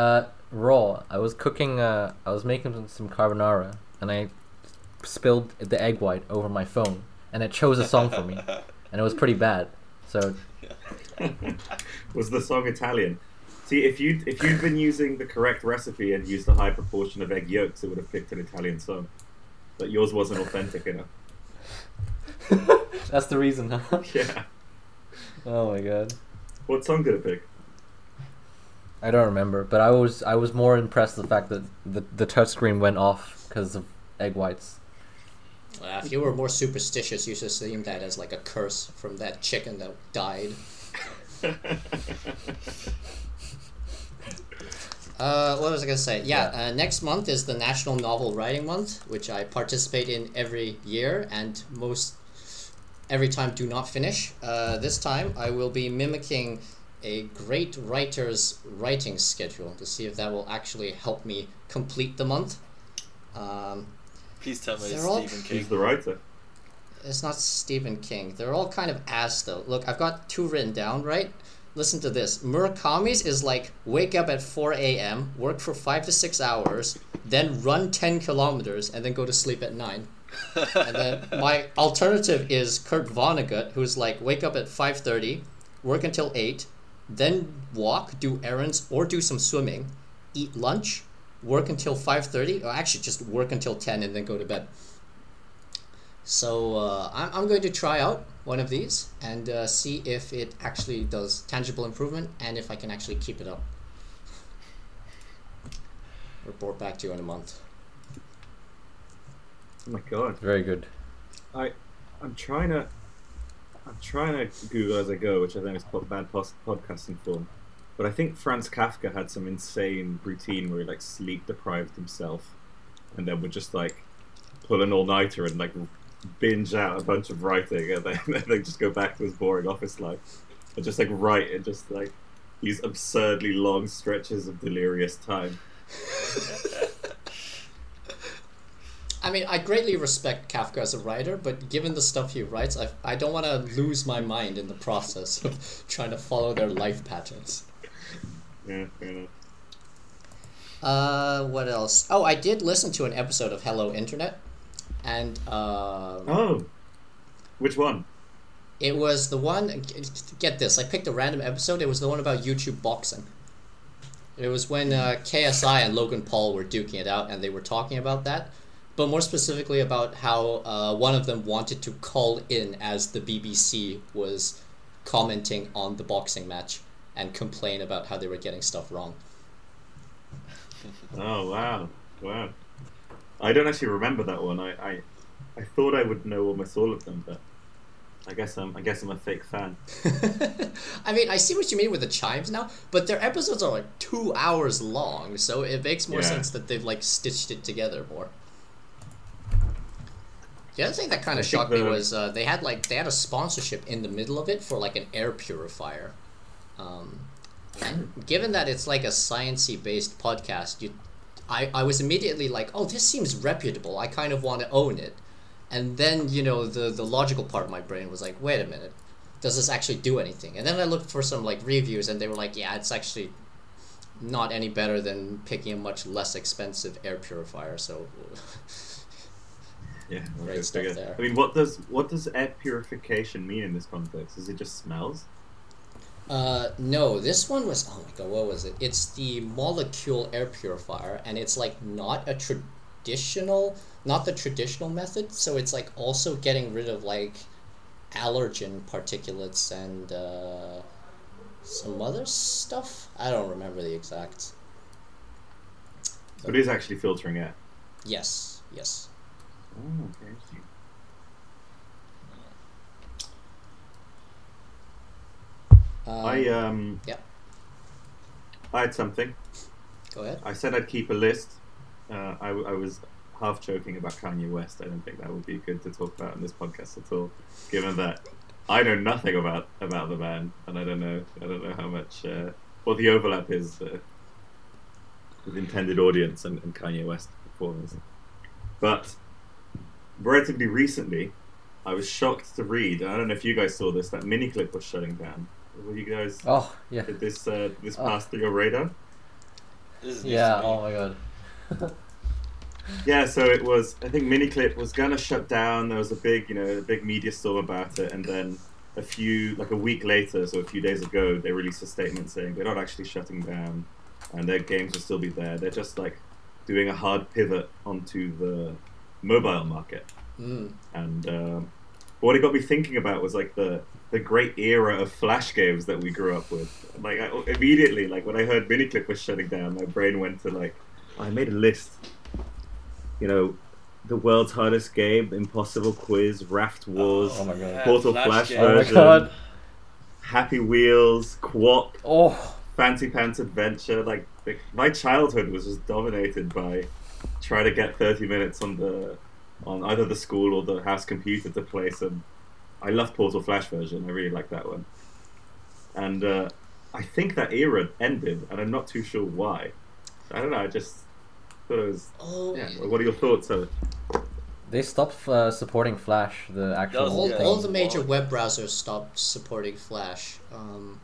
Uh, raw. I was cooking. Uh, I was making some, some carbonara, and I spilled the egg white over my phone, and it chose a song for me, and it was pretty bad. So Was the song Italian? See, if you if you'd been using the correct recipe and used a high proportion of egg yolks, it would have picked an Italian song. But yours wasn't authentic enough. that's the reason, huh? Yeah. oh my god. What song did it pick? I don't remember, but I was I was more impressed with the fact that the the touchscreen went off because of egg whites. Uh, if you were more superstitious, you should assume that as like a curse from that chicken that died. Uh, what was I gonna say? Yeah, Yeah. Uh, next month is the National Novel Writing Month, which I participate in every year and most every time do not finish. Uh, this time I will be mimicking a great writer's writing schedule to see if that will actually help me complete the month. Um, Please tell me it's all- Stephen King. Who's the writer? it's not Stephen King. They're all kind of ass though. Look, I've got two written down, right? Listen to this. Murakami's is like wake up at 4 a.m., work for five to six hours, then run 10 kilometers, and then go to sleep at 9. And then my alternative is Kurt Vonnegut, who's like wake up at 5.30, work until 8, then walk, do errands, or do some swimming, eat lunch, work until 5.30, or actually just work until 10 and then go to bed. So uh, I'm, I'm going to try out one of these and uh, see if it actually does tangible improvement and if I can actually keep it up. Report back to you in a month. Oh my god. Very good. I, I'm trying to, I'm trying to Google as I go, which I think is bad podcasting form. But I think Franz Kafka had some insane routine where he like sleep deprived himself, and then would just like pull an all nighter and like binge out a bunch of writing, and then, then just go back to his boring office life, and just like write and just like these absurdly long stretches of delirious time. I mean, I greatly respect Kafka as a writer, but given the stuff he writes, I, I don't want to lose my mind in the process of trying to follow their life patterns. Yeah, fair enough. Uh, what else? Oh, I did listen to an episode of Hello Internet, and uh, Oh, Which one? It was the one. Get this! I picked a random episode. It was the one about YouTube boxing. It was when uh, KSI and Logan Paul were duking it out, and they were talking about that, but more specifically about how uh, one of them wanted to call in as the BBC was commenting on the boxing match and complain about how they were getting stuff wrong. Oh wow, wow! I don't actually remember that one. I, I, I thought I would know almost all of them, but I guess I'm I guess I'm a fake fan. I mean, I see what you mean with the chimes now, but their episodes are like two hours long, so it makes more Yeah. sense that they've like stitched it together more. The other thing that kind of shocked me was uh, they had like they had a sponsorship in the middle of it for like an air purifier. Um, and given that it's like a sciencey based podcast, you, I, I was immediately like, oh, this seems reputable. I kind of want to own it. And then you know the the logical part of my brain was like, wait a minute, does this actually do anything? And then I looked for some like reviews, and they were like, yeah, it's actually not any better than picking a much less expensive air purifier. So Yeah, Great stuff there. I mean, what does what does air purification mean in this context? Is it just smells? Uh, no, this one was oh my god, what was it? It's the molecule air purifier, and it's like not a traditional, not the traditional method. So it's like also getting rid of like allergen particulates and uh, some other stuff. I don't remember the exact. It is actually filtering air. Yes, yes. Interesting. Um, I um. yeah. I had something. go ahead. I said I'd keep a list. Uh, I, I was half joking about Kanye West. I don't think that would be good to talk about in this podcast at all, given that I know nothing about about the man, and I don't know I don't know how much uh, what the overlap is uh, with intended audience and, and Kanye West performers. But relatively recently, I was shocked to read. I don't know if you guys saw this. That Miniclip was shutting down. Were you guys? Oh yeah, Did this uh, this Oh. pass through your radar? This is news yeah. Oh my god. Yeah, so it was. I think Miniclip was gonna shut down. There was a big, you know, a big media storm about it, and then a few, like a week later, so a few days ago, they released a statement saying they're not actually shutting down, and their games will still be there. They're just like doing a hard pivot onto the mobile market. Mm. And um, what it got me thinking about was like the the great era of flash games that we grew up with. Like I, immediately, like when I heard Miniclip was shutting down, my brain went to like, I made a list. You know, the world's hardest game, Impossible Quiz, Raft Wars, Oh my god. Yeah, Portal Flash game. Oh my version. god. Happy Wheels, QWOP, Oh. Fancy Pants Adventure. Like the, my childhood was just dominated by trying to get thirty minutes on the on either the school or the house computer to play some. I love Portal Flash version. I really like that one. And uh, I think that era ended, and I'm not too sure why. I don't know. I just thought it was. Oh, Yeah. What are your thoughts? Of They stopped uh, supporting Flash, the actual all, thing. all the major web browsers stopped supporting Flash. Um,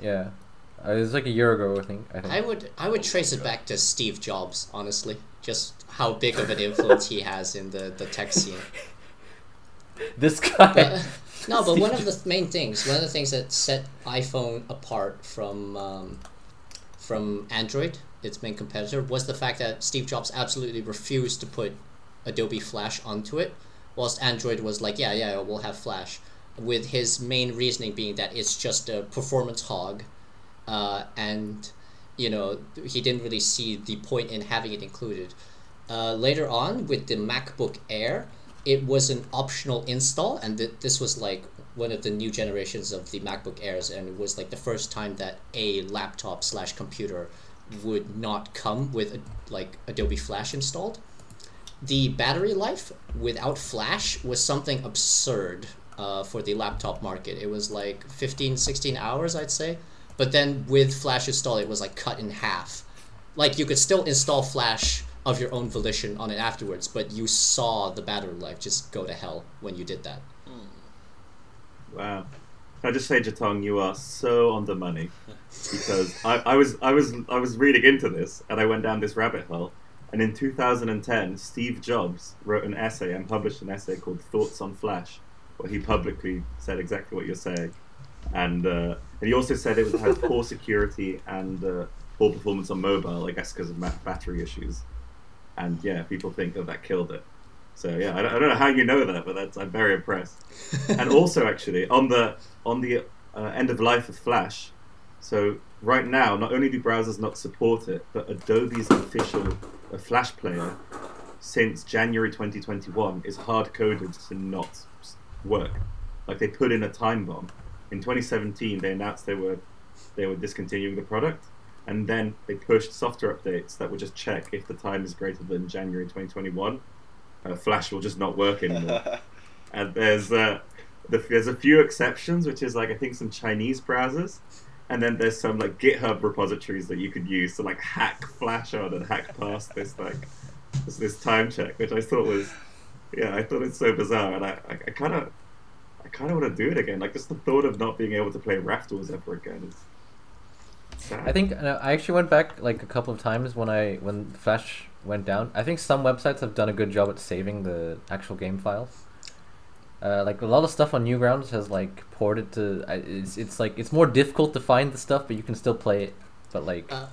Yeah, uh, it was like a year ago, I think. I think. I would I would trace it back to Steve Jobs, honestly. Just how big of an influence he has in the, the tech scene. This guy. But, no, but one of the main things, one of the things that set iPhone apart from um, from Android, its main competitor, was the fact that Steve Jobs absolutely refused to put Adobe Flash onto it, whilst Android was like, yeah, yeah, we'll have Flash, with his main reasoning being that it's just a performance hog, uh, and you know he didn't really see the point in having it included. Uh, later on, with the MacBook Air, it was an optional install, and th- this was like one of the new generations of the MacBook Airs, and it was like the first time that a laptop slash computer would not come with like Adobe Flash installed. The battery life without Flash was something absurd uh, for the laptop market. It was like 15, 16 hours, I'd say. But then with Flash install, it was like cut in half. Like you could still install Flash of your own volition on it afterwards, but you saw the battery life just go to hell when you did that. Wow. Can I just say, Jatong, you are so on the money because I, I was I was I was reading into this and I went down this rabbit hole. And in 2010, Steve Jobs wrote an essay and published an essay called "Thoughts on Flash," where he publicly said exactly what you're saying, and uh, and he also said it had poor security and uh, poor performance on mobile, I guess because of ma- battery issues, and yeah, people think that that killed it. So yeah, I don't, I don't know how you know that, but that's I'm very impressed. and also, actually, on the on the uh, end of life of Flash, so right now, not only do browsers not support it, but Adobe's official uh, Flash player since January 2021 is hard coded to not work. Like they put in a time bomb. In 2017, they announced they were they were discontinuing the product, and then they pushed software updates that would just check if the time is greater than January 2021. Uh, Flash will just not work anymore. and there's uh, the, there's a few exceptions, which is like I think some Chinese browsers, and then there's some like GitHub repositories that you could use to like hack Flash on and hack past this like this, this time check, which I thought was yeah I thought it's so bizarre, and I I kind of I kind of want to do it again. Like just the thought of not being able to play Raft Wars ever again is. Sad. I think I actually went back like a couple of times when I when Flash went down. I think some websites have done a good job at saving the actual game files. Uh, like a lot of stuff on Newgrounds has like ported to. It's it's like it's more difficult to find the stuff, but you can still play it. But like, Uh,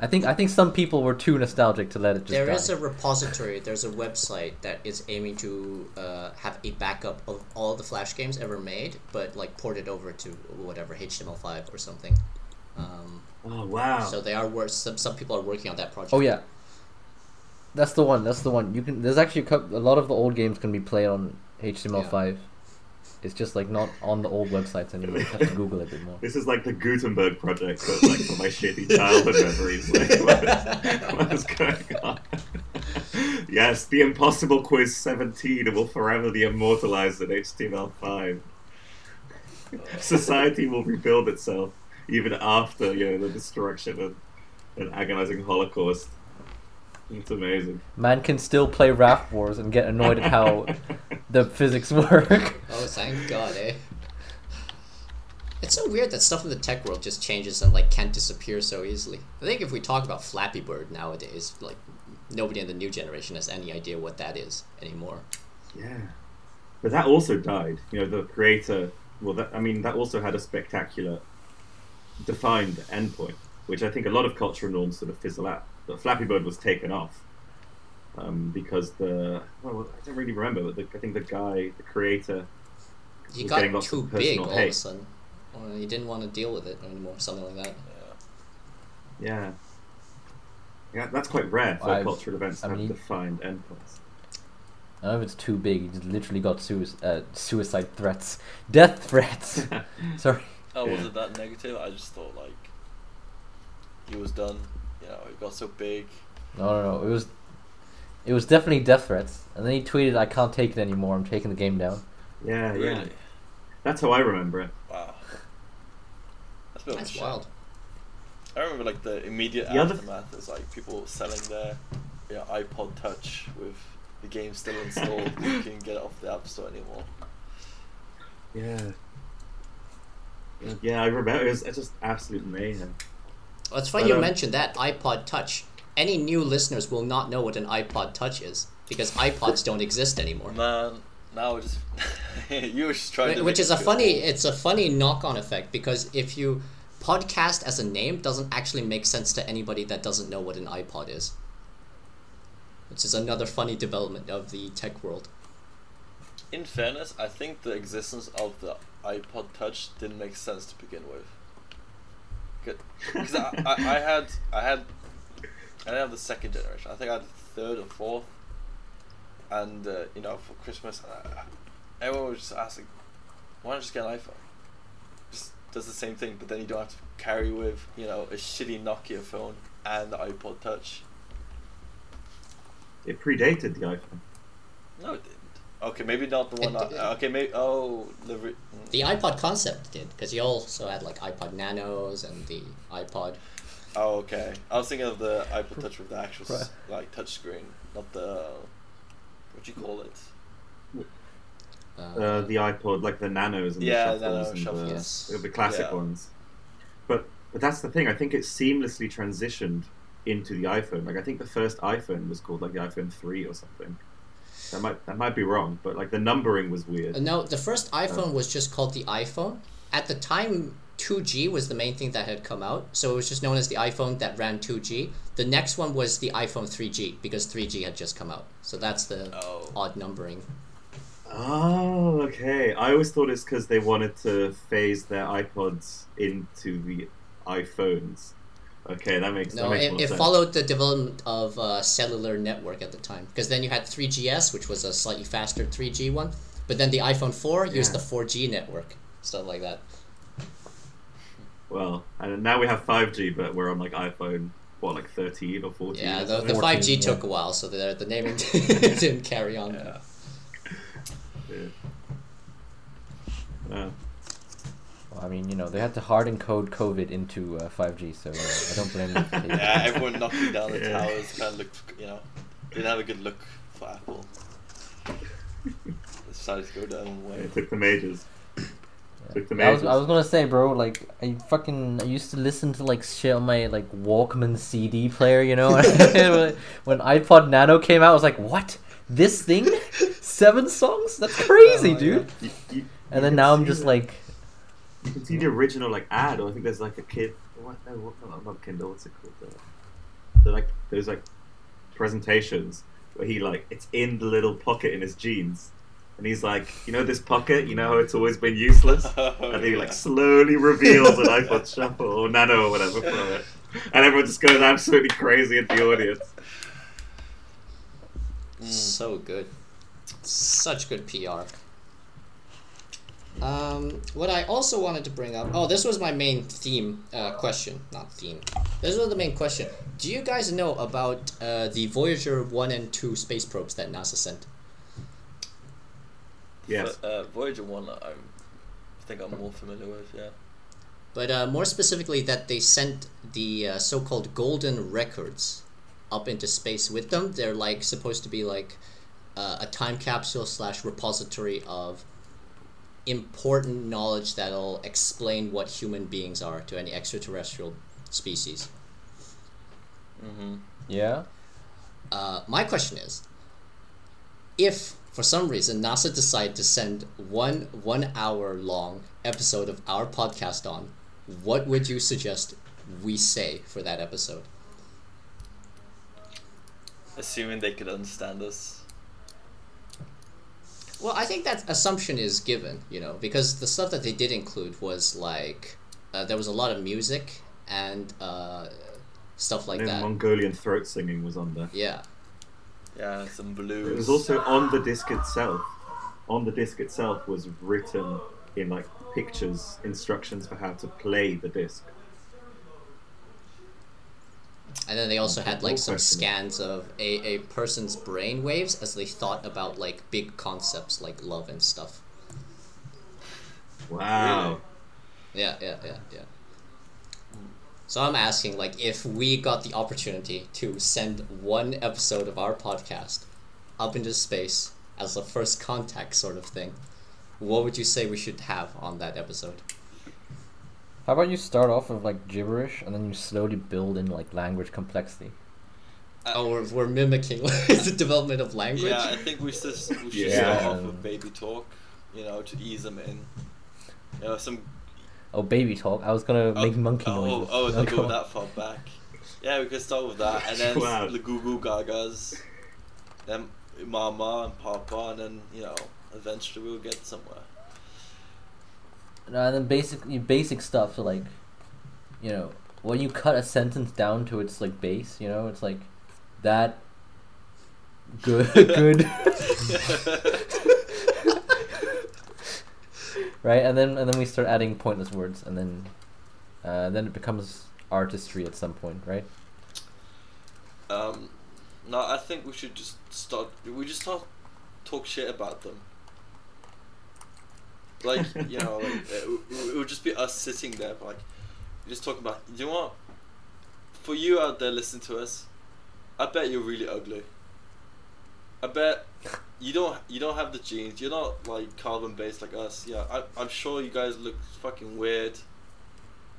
I think I think some people were too nostalgic to let it just. There die. is a repository, there's a website that is aiming to uh, have a backup of all the Flash games ever made, but like ported over to whatever HTML5 or something. Um, oh wow. So they are wor- some some people are working on that project. Oh yeah. That's the one. That's the one. You can. There's actually a, couple, a lot of the old games can be played on HTML5. It's just like not on the old websites anymore. You have to Google it a bit more. This is like the Gutenberg project, but like for my shitty childhood memories. Like, what is, what is going on? yes, the Impossible Quiz 17 will forever be immortalized in HTML5. Society will rebuild itself even after you know the destruction and an agonizing Holocaust. It's amazing. Man can still play Raft Wars and get annoyed at how the physics work. Oh, thank God, eh? It's so weird that stuff in the tech world just changes and like can't disappear so easily. I think if we talk about Flappy Bird nowadays, like nobody in the new generation has any idea what that is anymore. Yeah, but that also died. You know, the creator. Well, that I mean, that also had a spectacular, defined endpoint, which I think a lot of cultural norms sort of fizzle out. But Flappy Bird was taken off um, because the well, I don't really remember, but the, I think the guy, the creator, He was got getting lots too of big personal all of a sudden. Or he didn't want to deal with it anymore, something like that. Yeah. Yeah. Yeah, that's quite rare for I've- cultural events to I have mean- defined endpoints. I don't know if it's too big. He just literally got sui- uh, suicide threats, death threats. Sorry. Oh, was Yeah. it that negative? I just thought like he was done. You know, he got so big. No, no, no. It was, it was definitely death threats. And then he tweeted, "I can't take it anymore. I'm taking the game down." yeah, yeah. That's how I remember it. Wow. That's a bit That's shame. wild. I remember like the immediate The other- aftermath is like people selling their you know, iPod Touch with the game still installed. you can get it off the App Store anymore. Yeah. Yeah, Yeah, I remember. It was it's just absolute mayhem. Well, it's funny But, you um, mentioned that iPod Touch. Any new listeners will not know what an iPod Touch is because iPods don't exist anymore. Man, now just you were just trying. Which is a funny, old. it's a funny knock-on effect because if you podcast as a name doesn't actually make sense to anybody that doesn't know what an iPod is. Which is another funny development of the tech world. In fairness, I think the existence of the iPod Touch didn't make sense to begin with. Because I, I, I had I had I didn't have the second generation. I think I had the third or fourth. And uh, you know, for Christmas, uh, everyone was just asking, "Why don't just get an iPhone? Just does the same thing, but then you don't have to carry with you know a shitty Nokia phone and the iPod Touch." It predated the iPhone. No, it didn't. Okay, maybe not the one. It- I, okay, maybe oh the. Re-. The iPod concept did because you also had like iPod Nanos and the iPod. Oh, okay. I was thinking of the iPod Touch with the actual Right. like touch screen, not the what do you call it? Uh, Uh, the iPod, like the nanos and Yeah, the nano shuffles and shuffles. the, Yes. the classic Yeah. ones. But but that's the thing. I think it seamlessly transitioned into the iPhone. Like I think the first iPhone was called like the iPhone three or something. That might that might be wrong, but like the numbering was weird. No, the first um, iPhone was just called the iPhone. At the time, 2G was the main thing that had come out, so it was just known as the iPhone that ran 2G. The next one was the iPhone 3G because 3G had just come out. So that's the Oh. odd numbering. Oh, okay. I always thought it's because they wanted to phase their iPods into the iPhones. Okay, that makes that No, makes it, more it followed the development of uh, cellular network at the time because then you had 3GS, which was a slightly faster 3G one, but then the iPhone 4 used the 4G network, stuff like that. Well, and now we have 5G, but we're on like iPhone what, like 13 or 14? Yeah, the, the 14, 5G yeah. took a while, so the, the naming didn't carry on. Yeah. Yeah. Uh, Well, I mean, you know, they had to hard encode COVID into uh, 5G, so uh, I don't blame them. for Yeah, everyone knocking down the Yeah. towers kind of looked, you know, didn't have a good look for Apple. They decided to go their own way. it took them ages. Took them I was. I was gonna say, bro, like I fucking I used to listen to like shit on my like Walkman CD player, you know. when iPod Nano came out, I was like, "What? This thing? Seven songs? That's crazy, Oh dude." God. You- you- you And then now I'm just the- like, You can see the original like ad, or I think there's like a kid. What? No, what? Not, not Kindle. What's it called? The, they're like there's like presentations where he like it's in the little pocket in his jeans, and he's like, you know, this pocket. You know how it's always been useless, and he like slowly reveals an iPod Shuffle or Nano or whatever from it, and everyone just goes absolutely crazy at the audience. Mm. So good. Such good PR. Um, what I also wanted to bring up. Oh, this was my main theme uh, question. Not theme. This was the main question. Do you guys know about uh, the Voyager 1 and 2 space probes that NASA sent? Yes. But, uh, Voyager 1, I'm, think I'm more familiar with, yeah. But uh, more specifically, that they sent the uh, so called golden records up into space with them. They're like supposed to be like uh, a time capsule slash repository of important knowledge that'll explain what human beings are to any extraterrestrial species. Mm-hmm. yeah, Uh, my question is if for some reason NASA decided to send one one hour long episode of our podcast on, what would you suggest we say for that episode? Assuming they could understand us. Well, I think that assumption is given, you know, because the stuff that they did include was like uh, there was a lot of music and uh, stuff like and then that. Mongolian throat singing was on there. yeah. Yeah, some blues. It was also on the disc itself. On the disc itself was written in like pictures instructions for how to play the disc. And then they also had like some scans of a, a person's brain waves as they thought about like big concepts like love and stuff. Wow. Yeah, yeah, yeah, yeah. So I'm asking, like, if we got the opportunity to send one episode of our podcast up into space as a first contact sort of thing, what would you say we should have on that episode? How about you start off with like gibberish and then you slowly build in like language complexity. Uh, oh, we're, we're mimicking the development of language. Yeah, I think we should, we should Yeah. start off with baby talk, you know, to ease them in. You know, some. Oh, baby talk. I was gonna oh, make oh, monkey oh, noises. Oh, No, they go go on. that far back. Yeah, we could start with that, and then Wow. the Goo Goo Gagas, then Mama and Papa, and then you know, eventually we'll get somewhere. No, and then basic basic stuff so like you know when you cut a sentence down to its like base you know it's like that good good right and then and then we start adding pointless words and then uh, then it becomes artistry at some point right Um, no, I think we should just start. We just start talk shit about them. Like you know, like it, it would just be us sitting there, like just talking about. You know what? For you out there listening to us, I bet you're really ugly. I bet you don't. You don't have the genes. You're not like carbon based like us. Yeah, I, I'm sure you guys look fucking weird.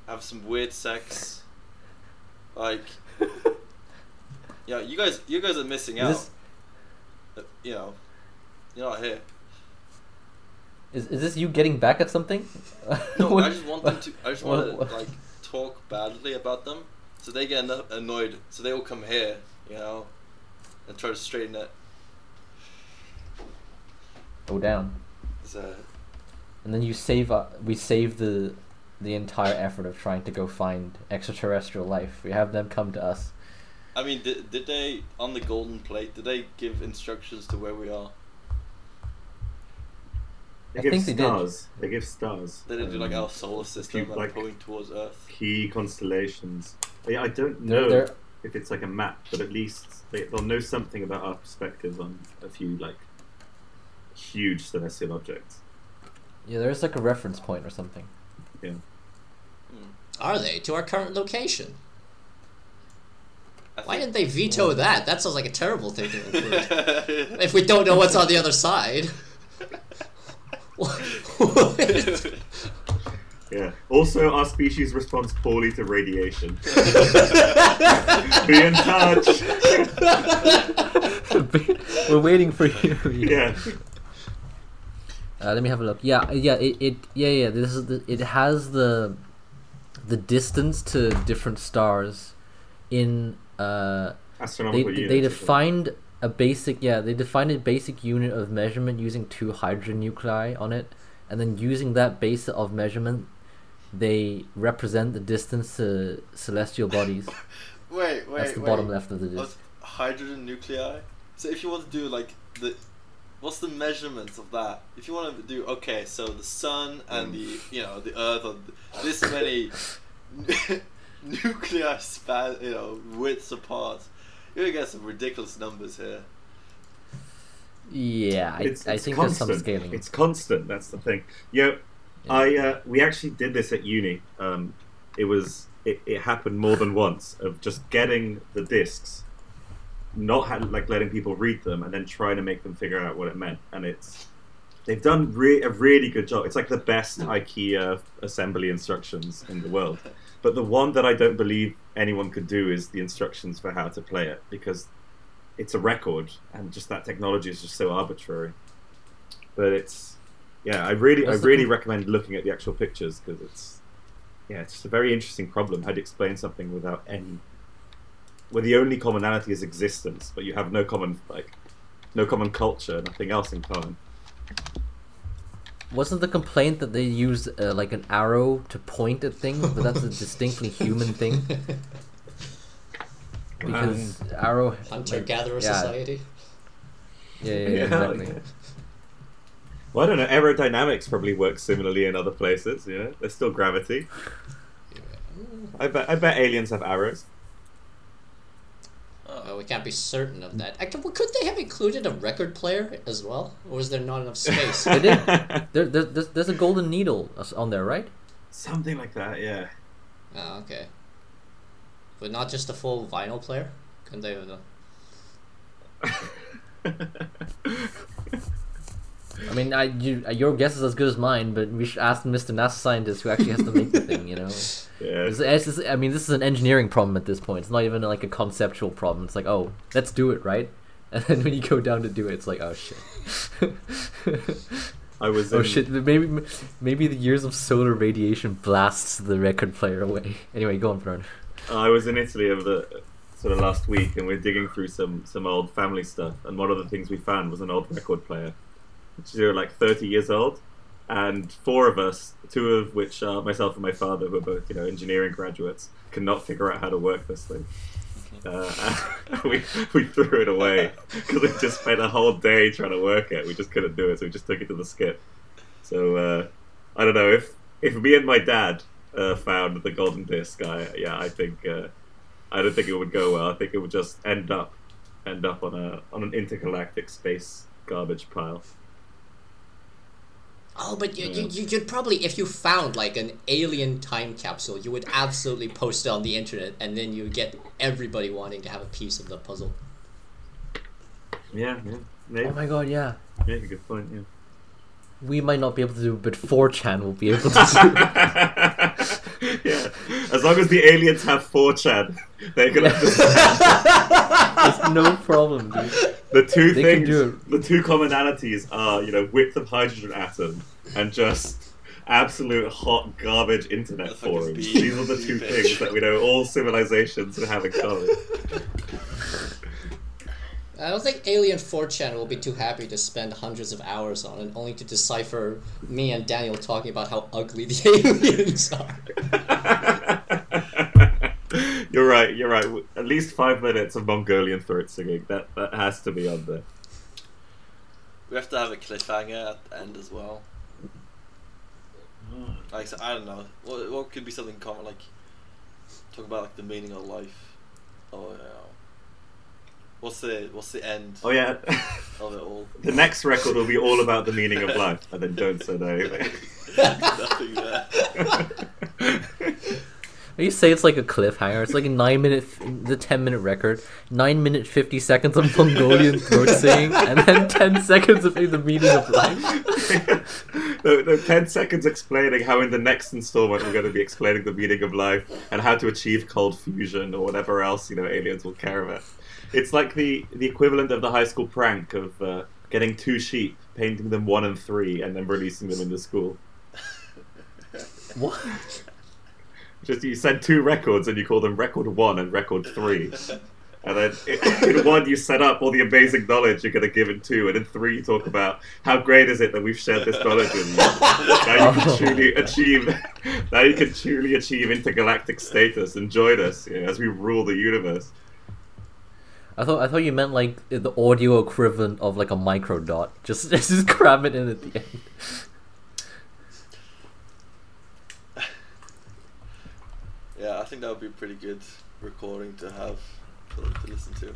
Have some weird sex. Like yeah, you guys, you guys are missing out. this- Uh, You know, You're not here. Is, is this you getting back at something? No, I just want them to. I just want to like talk badly about them, so they get annoyed. So they will come here, you know, and try to straighten it. Go down. So, And then you save uh, we save the the entire effort of trying to go find extraterrestrial life. We have them come to us. I mean, did, did they on the golden plate? Did they give instructions to where we are? They I give think they did. stars. They give stars. Did they do like um, our solar system and like- pulling towards Earth? key constellations. Yeah, I don't They're- know they're- if it's like a map, but at least they, they'll know something about our perspective on a few like huge celestial objects. Yeah, there's like a reference point or something. Hmm. Are they to our current location? I Why didn't they veto that? That sounds like a terrible thing to include. if we don't know what's on the other side. Yeah. Also, our species responds poorly to radiation. Be in touch. We're waiting for you. Yeah. Uh, let me have a look. Yeah, yeah, it, it yeah, yeah. This is the, it has the the distance to different stars in uh they Astronomical they units. defined a basic yeah they defined a basic unit of measurement using two hydrogen nuclei on it, and then using that base of measurement, they represent the distance to celestial bodies. Wait, wait, That's the wait. bottom left of the Of disc. hydrogen nuclei. So if you want to do like the, what's the measurements of that? If you want to do okay, so the sun and the you know the Earth are this many nuclei span you know widths apart. You're gonna get some ridiculous numbers here. Yeah, I, It's, I it's think there's constant. some scaling. It's constant. That's the thing. Yeah, Yeah. I uh, we actually did this at uni. Um, it was it, it happened more than once of just getting the discs, not ha- like letting people read them, and then trying to make them figure out what it meant. And it's they've done re- a really good job. It's like the best IKEA assembly instructions in the world. But the one that I don't believe anyone could do is the instructions for how to play it because it's a record and just that technology is just so arbitrary. But it's yeah, I really I That's the really recommend looking at the actual pictures because it's yeah, it's just a very interesting problem. How to explain something without any where the only commonality is existence, but you have no common like no common culture, nothing else in common. Wasn't the complaint that they use uh, like an arrow to point at things, but that's a distinctly human thing? Because arrow Hunter like, gatherer yeah, society. Yeah, yeah, yeah, Yeah, exactly. yeah. Well, I don't know. Aerodynamics probably works similarly in other places. You know, there's still gravity. I bet. I bet aliens have arrows. Oh, we can't be certain of that. Actually, well, could they have included a record player as well, or was there not enough space? They did. There, there, there's, there's a golden needle on there, right? Something like that. Yeah. oh, okay. But not just a full vinyl player. Couldn't they have done? I mean, I, you, your guess is as good as mine, but we should ask Mr. NASA scientist who actually has to make the thing. You know, yeah. it's, it's- I mean, this is an engineering problem at this point. It's not even like a conceptual problem. It's like, oh, let's do it, right? And then when you go down to do it, it's like, oh shit. I was. oh shit! Maybe maybe the years of solar radiation blasts the record player away. Anyway, go on, Fern. I was in Italy over the sort of last week, and we're digging through some some old family stuff. And one of the things we found was an old record player, which is like 30 years old. And four of us, two of which are myself and my father, who are both you know engineering graduates, cannot figure out how to work this thing. Uh, we we threw it away because we just spent a whole day trying to work it. We just couldn't do it, so we just took it to the skip. So uh, I don't know if if me and my dad uh, found the golden disc. I yeah, I think uh, I don't think it would go well. I think it would just end up end up on a on an intergalactic space garbage pile. Oh, but you, Yeah. you, mm. you- you'd probably, if you found like an alien time capsule, you would absolutely post it on the internet, and then you would get everybody wanting to have a piece of the puzzle. Yeah, yeah, maybe, Oh my god, yeah. yeah, good point. Yeah. We might not be able to do it, but 4chan will be able to do it. yeah, as long as the aliens have 4chan, they can understand. There's no problem, dude. The two They things, do the two commonalities are, you know, width of hydrogen atom and just absolute hot garbage internet The forums. beef- These are the two things bitch. that we know all civilizations have in common. I don't think Alien 4chan will be too happy to spend hundreds of hours on it, only to decipher me and Daniel talking about how ugly the aliens are. you're right. You're right. At least five minutes of Mongolian throat singing. That that has to be on there. We have to have a cliffhanger at the end as well. Hmm. Like so, I don't know. What what could be something common like talk about like the meaning of life. Oh yeah. What's the what's the end Oh yeah. of it all? the next record will be all about the meaning of life, and then don't say that anyway. Nothing there. You say it's like a cliffhanger. It's like a nine minute, the ten minute record, nine minute fifty seconds of Mongolian throat singing, and then ten seconds of the meaning of life. the, the 10 seconds explaining how in the next installment we're going to be explaining the meaning of life and how to achieve cold fusion or whatever else you know aliens will care about it's like the the equivalent of the high school prank of uh, getting two sheep painting them one and three and then releasing them in the school What? Just you send two records and you call them record one and record three and then in one you set up all the amazing knowledge you're going to give in two and in three you talk about how great is it that we've shared this knowledge you now you can truly achieve now you can truly achieve intergalactic status and join us you know, as we rule the universe I thought I thought you meant like the audio equivalent of like a micro dot. Just just cram it in at the end. Yeah, I think that would be a pretty good recording to have to, to listen to.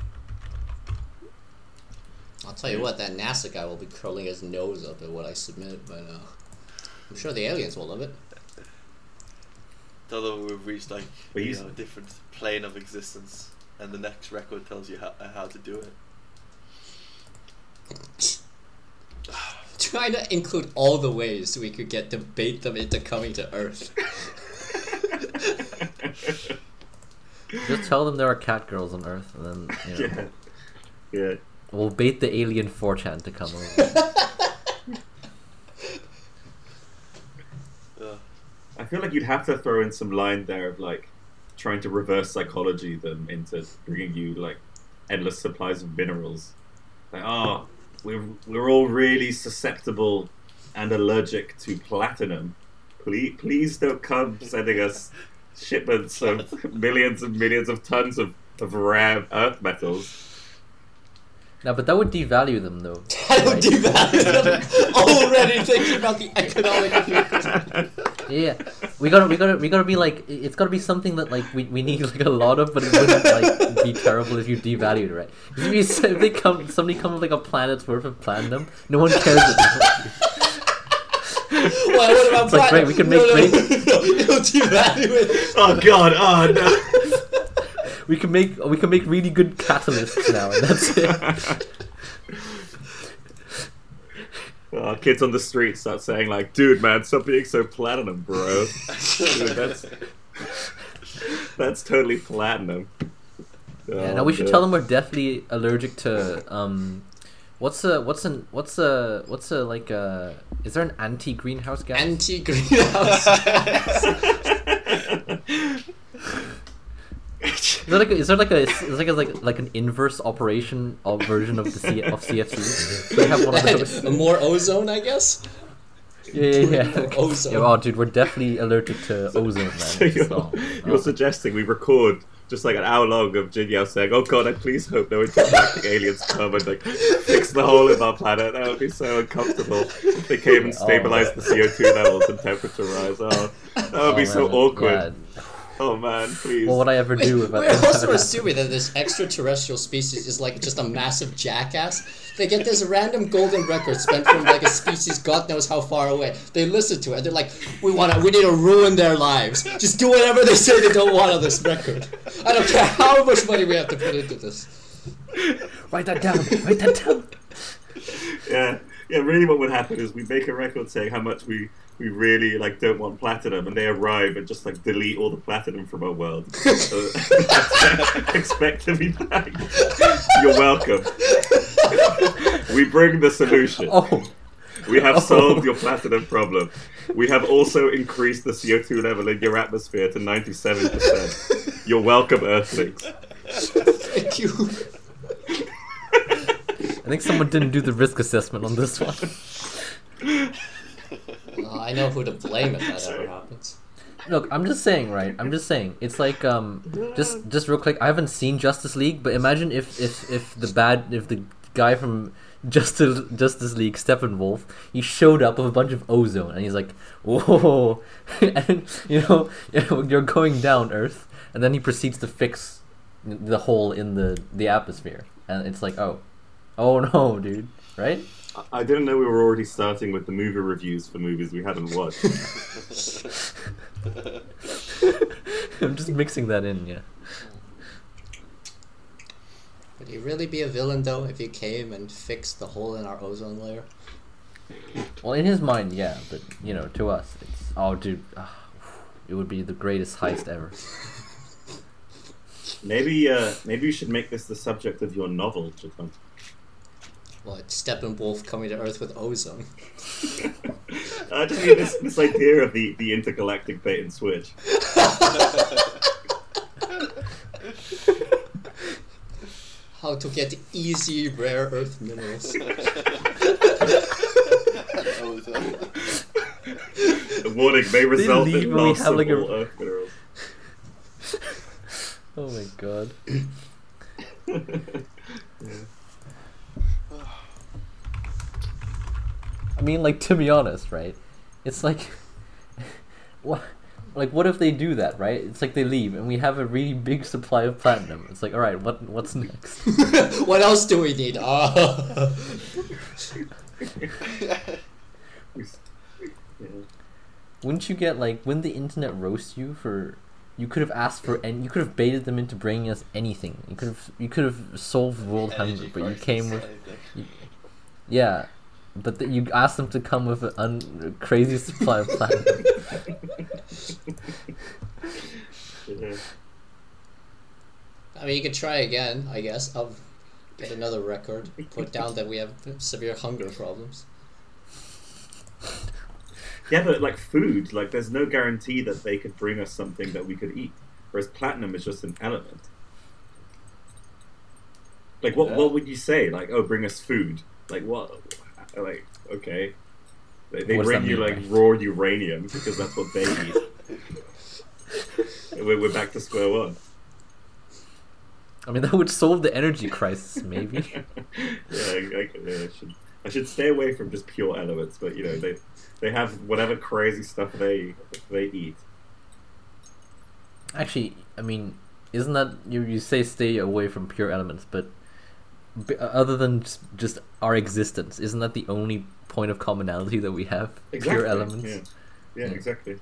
I'll tell you what, that NASA guy will be curling his nose up at what I submit, but uh, I'm sure the aliens will love it. Tell them we've reached like you know, a different plane of existence, and the next record tells you how, how to do it. Trying to include all the ways we could get to bait them into coming to Earth. Just tell them there are cat girls on Earth, and then you know, yeah yeah we'll bait the alien 4chan to come over. Ugh. I feel like you'd have to throw in some line there of like trying to reverse psychology them into bringing you like endless supplies of minerals. Like, oh, we're we're all really susceptible and allergic to platinum. Please, please don't come sending us shipments of millions and millions of tons of, of rare earth metals. no, but that would devalue them though. I don't right? devalue them. Already thinking about the economic. Yeah, we gotta, we gotta, we gotta be like, it's gotta be something that like we, we need like a lot of, but it wouldn't like be terrible if you devalued it, right? 'Cause If, you, if they come, somebody comes with like a planet's worth of platinum, no one cares. About Well, what about It's like, platinum? great, we can make no, great- No, it'll devalue it. Oh God! Oh no! we can make, we can make really good catalysts now, and that's it. Uh, kids on the street start saying like, "Dude, man, stop being so platinum, bro." Dude, that's that's totally platinum. Yeah, Oh, now we should no. tell them we're deathly allergic to um, what's a what's an what's a what's a like uh, is there an anti greenhouse gas? Anti greenhouse gas. Is there like a, is there like a is like a, like like an inverse operation of version of the C, of CFC? They have one of those. More ozone, I guess. Yeah, yeah, yeah. Ozone. Yeah, oh, dude, we're definitely alerted to ozone, man. So you're, So, you're oh. suggesting we record just like an hour long of Jinyao saying, "Oh God, I please hope no intergalactic aliens come and like fix the hole in our planet." That would be so uncomfortable if they came and Oh. stabilized the CO two levels and temperature rise. Oh, that would Oh, be so awkward. yeah. Oh man, please. What would I ever do if I? We're also assuming that this extraterrestrial species is like just a massive jackass. They get this random golden record spent from like a species God knows how far away. They listen to it. They're like, we want to, we need to ruin their lives. Just do whatever they say they don't want on this record. I don't care how much money we have to put into this. Write that down. Write that down. Yeah, yeah, really, what would happen is we make a record saying how much we we really like don't want platinum, and they arrive and just like delete all the platinum from our world. Expect to be thanked. You're welcome. we bring the solution. Oh, We have Oh. solved your platinum problem. We have also increased the CO2 level in your atmosphere to 97%. You're welcome, Earthlings. Thank you. I think someone didn't do the risk assessment on this one. I know who to blame if that ever happens. Look, I'm just saying, right? I'm just saying. It's like um, just just real quick. I haven't seen Justice League, but imagine if if if the bad if the guy from Justice Justice League, Steppenwolf, he showed up with a bunch of ozone, and he's like, "Whoa," and you know, you're going down, Earth, and then he proceeds to fix the hole in the the atmosphere, and it's like, oh, oh no, dude, right? I didn't know we were already starting with the movie reviews for movies we hadn't watched. I'm just mixing that in, yeah. Would he really be a villain though if he came and fixed the hole in our ozone layer? Well, in his mind, yeah, but you know, to us, it's oh, dude, ah, it would be the greatest heist ever. Maybe, uh, maybe you should make this the subject of your novel, Japan. What Steppenwolf coming to Earth with ozone? I just mean this, this idea of the, the intergalactic bait and switch. How to get easy rare Earth minerals? The warning may result in and loss of like, a- Earth minerals. Oh my god. I mean, like to be honest, right? It's like, what? Like, what if they do that, right? It's like they leave, and we have a really big supply of platinum. It's like, all right, what what's next? what else do we need? Ah. Wouldn't you get like when the internet roasts you for? You could have asked for, and you could have baited them into bringing us anything. You could have, you could have solved world hunger, but you came with, yeah, but the, you asked them to come with an un- crazy supply of platinum. Yeah. I mean, you could try again, I guess. I'll get another record. Put down that we have severe hunger problems. Yeah, but like food, like there's no guarantee that they could bring us something that we could eat. Whereas platinum is just an element. Like what Yeah. what would you say? Like, oh bring us food. Like what like okay. They, they bring you mean, like right? raw uranium because that's what they eat. we're, we're back to square one. I mean, that would solve the energy crisis, maybe. yeah, I, I, I should I should stay away from just pure elements, but you know they they have whatever crazy stuff they they eat. Actually, I mean, isn't that you? You say stay away from pure elements, but other than just, just our existence, isn't that the only point of commonality that we have? Exactly. Pure elements. Yeah, yeah, Yeah. exactly.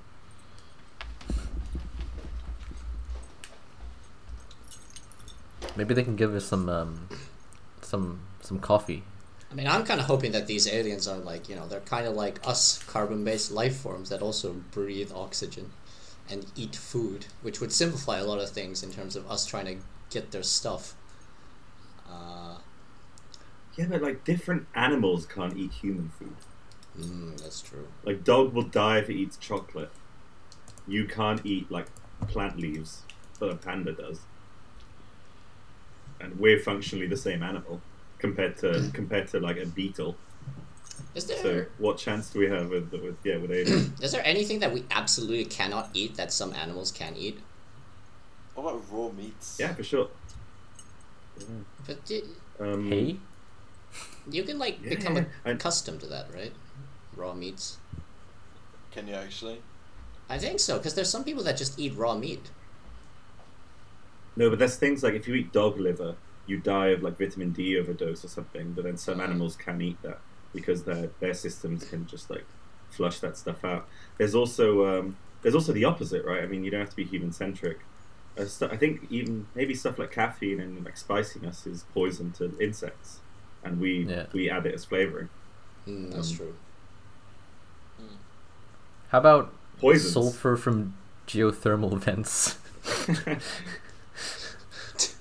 Maybe they can give us some, um, some, some coffee. I mean, I'm kind of hoping that these aliens are like, you know, they're kind of like us carbon based life forms that also breathe oxygen and eat food, which would simplify a lot of things in terms of us trying to get their stuff. Uh, Yeah, but like different animals can't eat human food. mm, that's true. Like dog will die if it eats chocolate. You can't eat like plant leaves, but a panda does. And we're functionally the same animal compared to compared to like a beetle. Is there So what chance do we have with with yeah with aliens? is there anything that we absolutely cannot eat that some animals can eat? What about raw meats? yeah, for sure. But y- Um, Hay? You can like Yeah, become yeah, accustomed to that, right? Raw meats. Can you actually? I think so, because there's some people that just eat raw meat. No, but there's things like if you eat dog liver, you die of like vitamin D overdose or something. But then some animals can eat that because their their systems can just like flush that stuff out. There's also um, there's also the opposite, right? I mean, you don't have to be human centric. Uh, I think even maybe stuff like caffeine and like spiciness is poison to insects, and we Yeah. we add it as flavoring. Mm, that's Um, true. How about Poisons. sulfur from geothermal vents?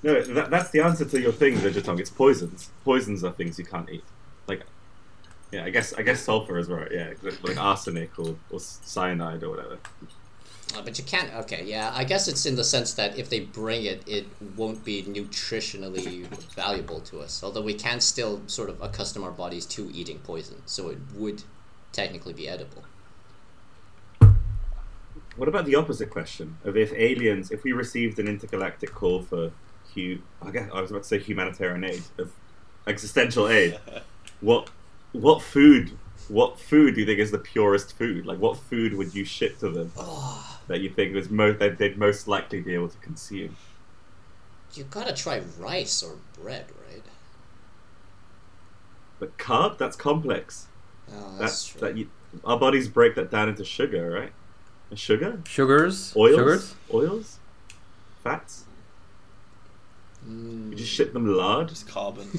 No, that, that's the answer to your thing, Vegetong. It's poisons. Poisons are things you can't eat. Like, yeah, I guess I guess sulfur is right. Yeah, like arsenic or, or cyanide or whatever. Uh, but you can't. Okay, yeah. I guess it's in the sense that if they bring it, it won't be nutritionally valuable to us. Although we can still sort of accustom our bodies to eating poison, so it would technically be edible. What about the opposite question of if aliens, if we received an intergalactic call for, hu- I guess I was about to say humanitarian aid, of existential aid, what what food what food do you think is the purest food? Like what food would you ship to them Oh, that you think was most that they'd most likely be able to consume? you gotta try rice or bread, right? But carb, that's complex. Oh, that's, That's true. that you, our bodies break that down into sugar, right? And sugar, Sugars? oils, Sugars? oils, fats. Mm. You just ship them lard, Just carbon.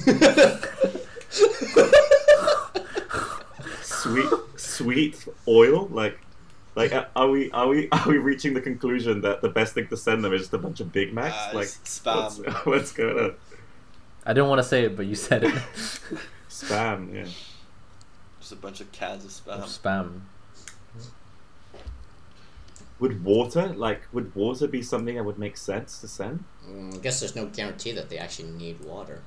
sweet, sweet oil. Like, like uh, are we are we are we reaching the conclusion that the best thing to send them is just a bunch of Big Macs? Ah, like, it's what's, spam. what's going on? I didn't want to say it, but you said it. Spam, yeah. Just a bunch of cans of spam. Of spam. Would water, like, would water be something that would make sense to send? Mm, I guess there's no guarantee that they actually need water.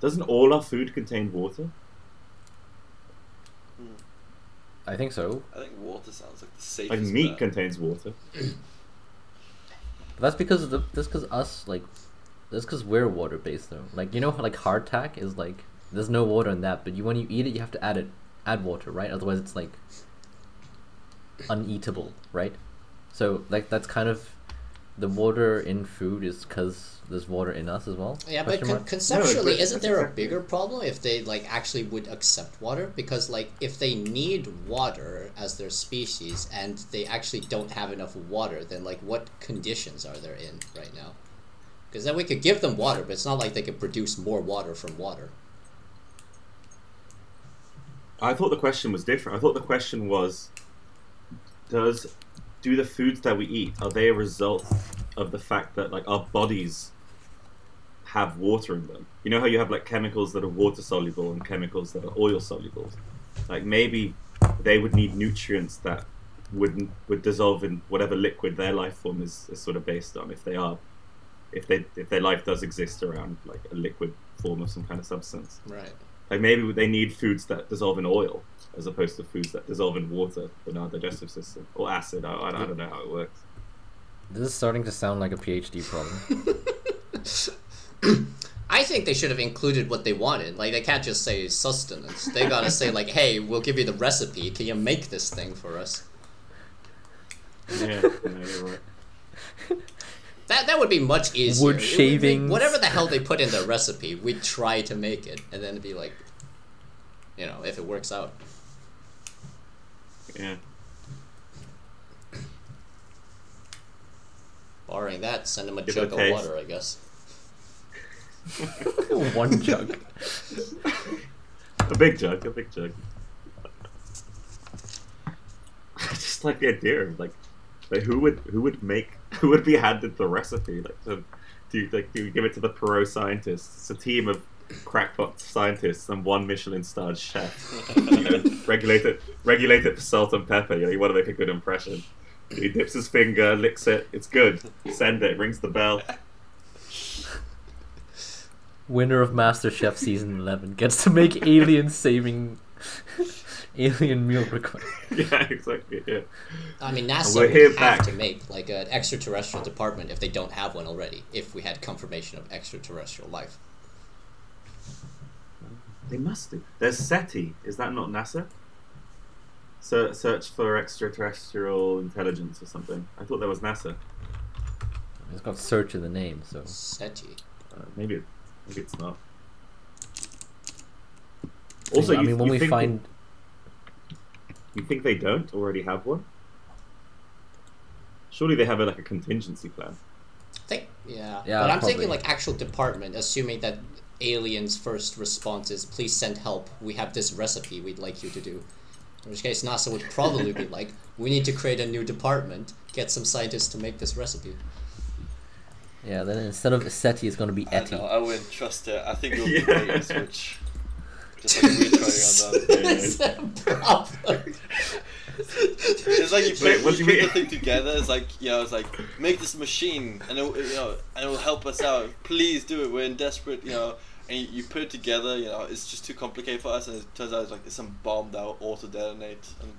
Doesn't all our food contain water? I think so. I think water sounds like the safest. Like meat bet. contains water. But that's because of the that's because us like that's because we're water based though. Like you know like hardtack is like there's no water in that, but you when you eat it you have to add it add water, right? Otherwise it's like uneatable, right? So like that's kind of the water in food is because there's water in us as well. Yeah, but con- mark? conceptually, but isn't there a bigger problem if they like actually would accept water? Because like if they need water as their species and they actually don't have enough water, then like what conditions are they in right now? Because then we could give them water, but it's not like they could produce more water from water. I thought the question was different. I thought the question was does do the foods that we eat are they a result of the fact that like our bodies have water in them? You know how you have like chemicals that are water soluble and chemicals that are oil soluble? Like maybe they would need nutrients that would would dissolve in whatever liquid their life form is, is sort of based on if they are if they if their life does exist around like a liquid form of some kind of substance. Right. Like maybe they need foods that dissolve in oil as opposed to foods that dissolve in water in our digestive system or acid. I, I, I don't know how it works. This is starting to sound like a PhD problem. I think they should have included what they wanted. Like they can't just say sustenance. They gotta say like, "Hey, we'll give you the recipe. Can you make this thing for us?" Yeah, no, you're right. That that would be much easier. Wood It shavings. whatever the hell they put in the recipe, we'd try to make it, and then it'd be like, you know, if it works out. Yeah. Barring that, send them a Give it a jug of water, I guess. One jug. A big jug, a big jug. I just like the idea of like, like who would who would make who would be handed the recipe? Like, to, do you, like do you give it to the Perot scientists? It's a team of crackpot scientists and one Michelin starred chef. you know, regulate it, regulate it for salt and pepper. You know, you want to make a good impression. He dips his finger, licks it. It's good. Send it. Rings the bell. Winner of MasterChef season eleven gets to make alien saving alien meal request. yeah, exactly. Yeah. I mean, NASA here would have back. to make like an extraterrestrial department if they don't have one already. If we had confirmation of extraterrestrial life. They must do. There's SETI. Is that not NASA? Ser- search for extraterrestrial intelligence or something. I thought that was NASA. It's got search in the name, so SETI. Uh, maybe, maybe it's not. Also, I you, mean when you we think find you think they don't already have one? Surely they have a, like a contingency plan. I think Yeah, Yeah, but I'm thinking probably. like actual department, assuming that aliens' first response is please send help. We have this recipe we'd like you to do. In which case, NASA would probably be like, we need to create a new department, get some scientists to make this recipe. Yeah, then instead of SETI, it's going to be I ETI. know, I wouldn't trust it. I think it'll be Yeah. bait and switch. Just like we're on that. It's a problem. It's like you put, Wait, what you you put the thing together. It's like you know, it's like make this machine, and it, you know, and it will help us out. Please do it. We're in desperate, you know. And you, you put it together. You know, it's just too complicated for us, and it turns out it's like it's some bomb that will auto detonate, and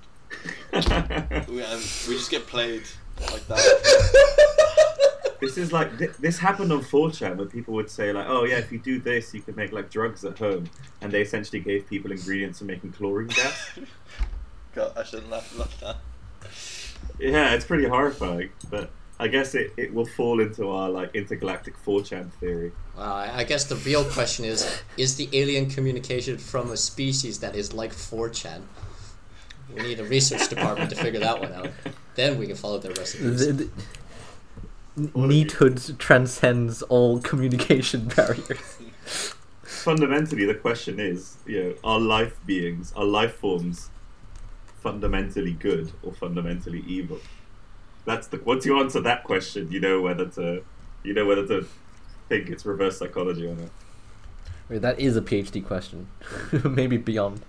we, and we just get played like that. this is like th- this happened on 4chan where people would say like, oh yeah, if you do this, you could make like drugs at home, and they essentially gave people ingredients for making chlorine gas. God, I shouldn't laugh like that. yeah, it's pretty horrifying, but I guess it, it will fall into our like intergalactic 4chan theory. Well, I I guess the real question is: Is the alien communication from a species that is like 4chan? We need a research department to figure that one out. Then we can follow their recipes. The, the, neathood transcends all communication barriers. Fundamentally, the question is, you know, are life beings, are life forms fundamentally good or fundamentally evil? That's the once you answer that question, you know whether to you know whether to think it's reverse psychology or not. Wait, that is a PhD question. Maybe beyond.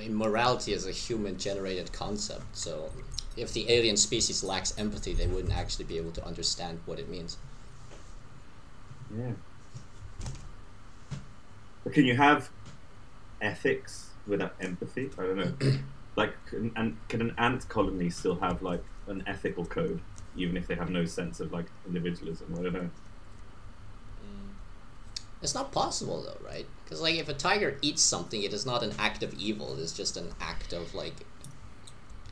I mean, morality is a human-generated concept, so if the alien species lacks empathy, they wouldn't actually be able to understand what it means. Yeah. But can you have ethics without empathy? I don't know. like, can, and can an ant colony still have like an ethical code, even if they have no sense of like individualism? I don't know. Mm. It's not possible though, right? Because like, if a tiger eats something, it is not an act of evil. It is just an act of like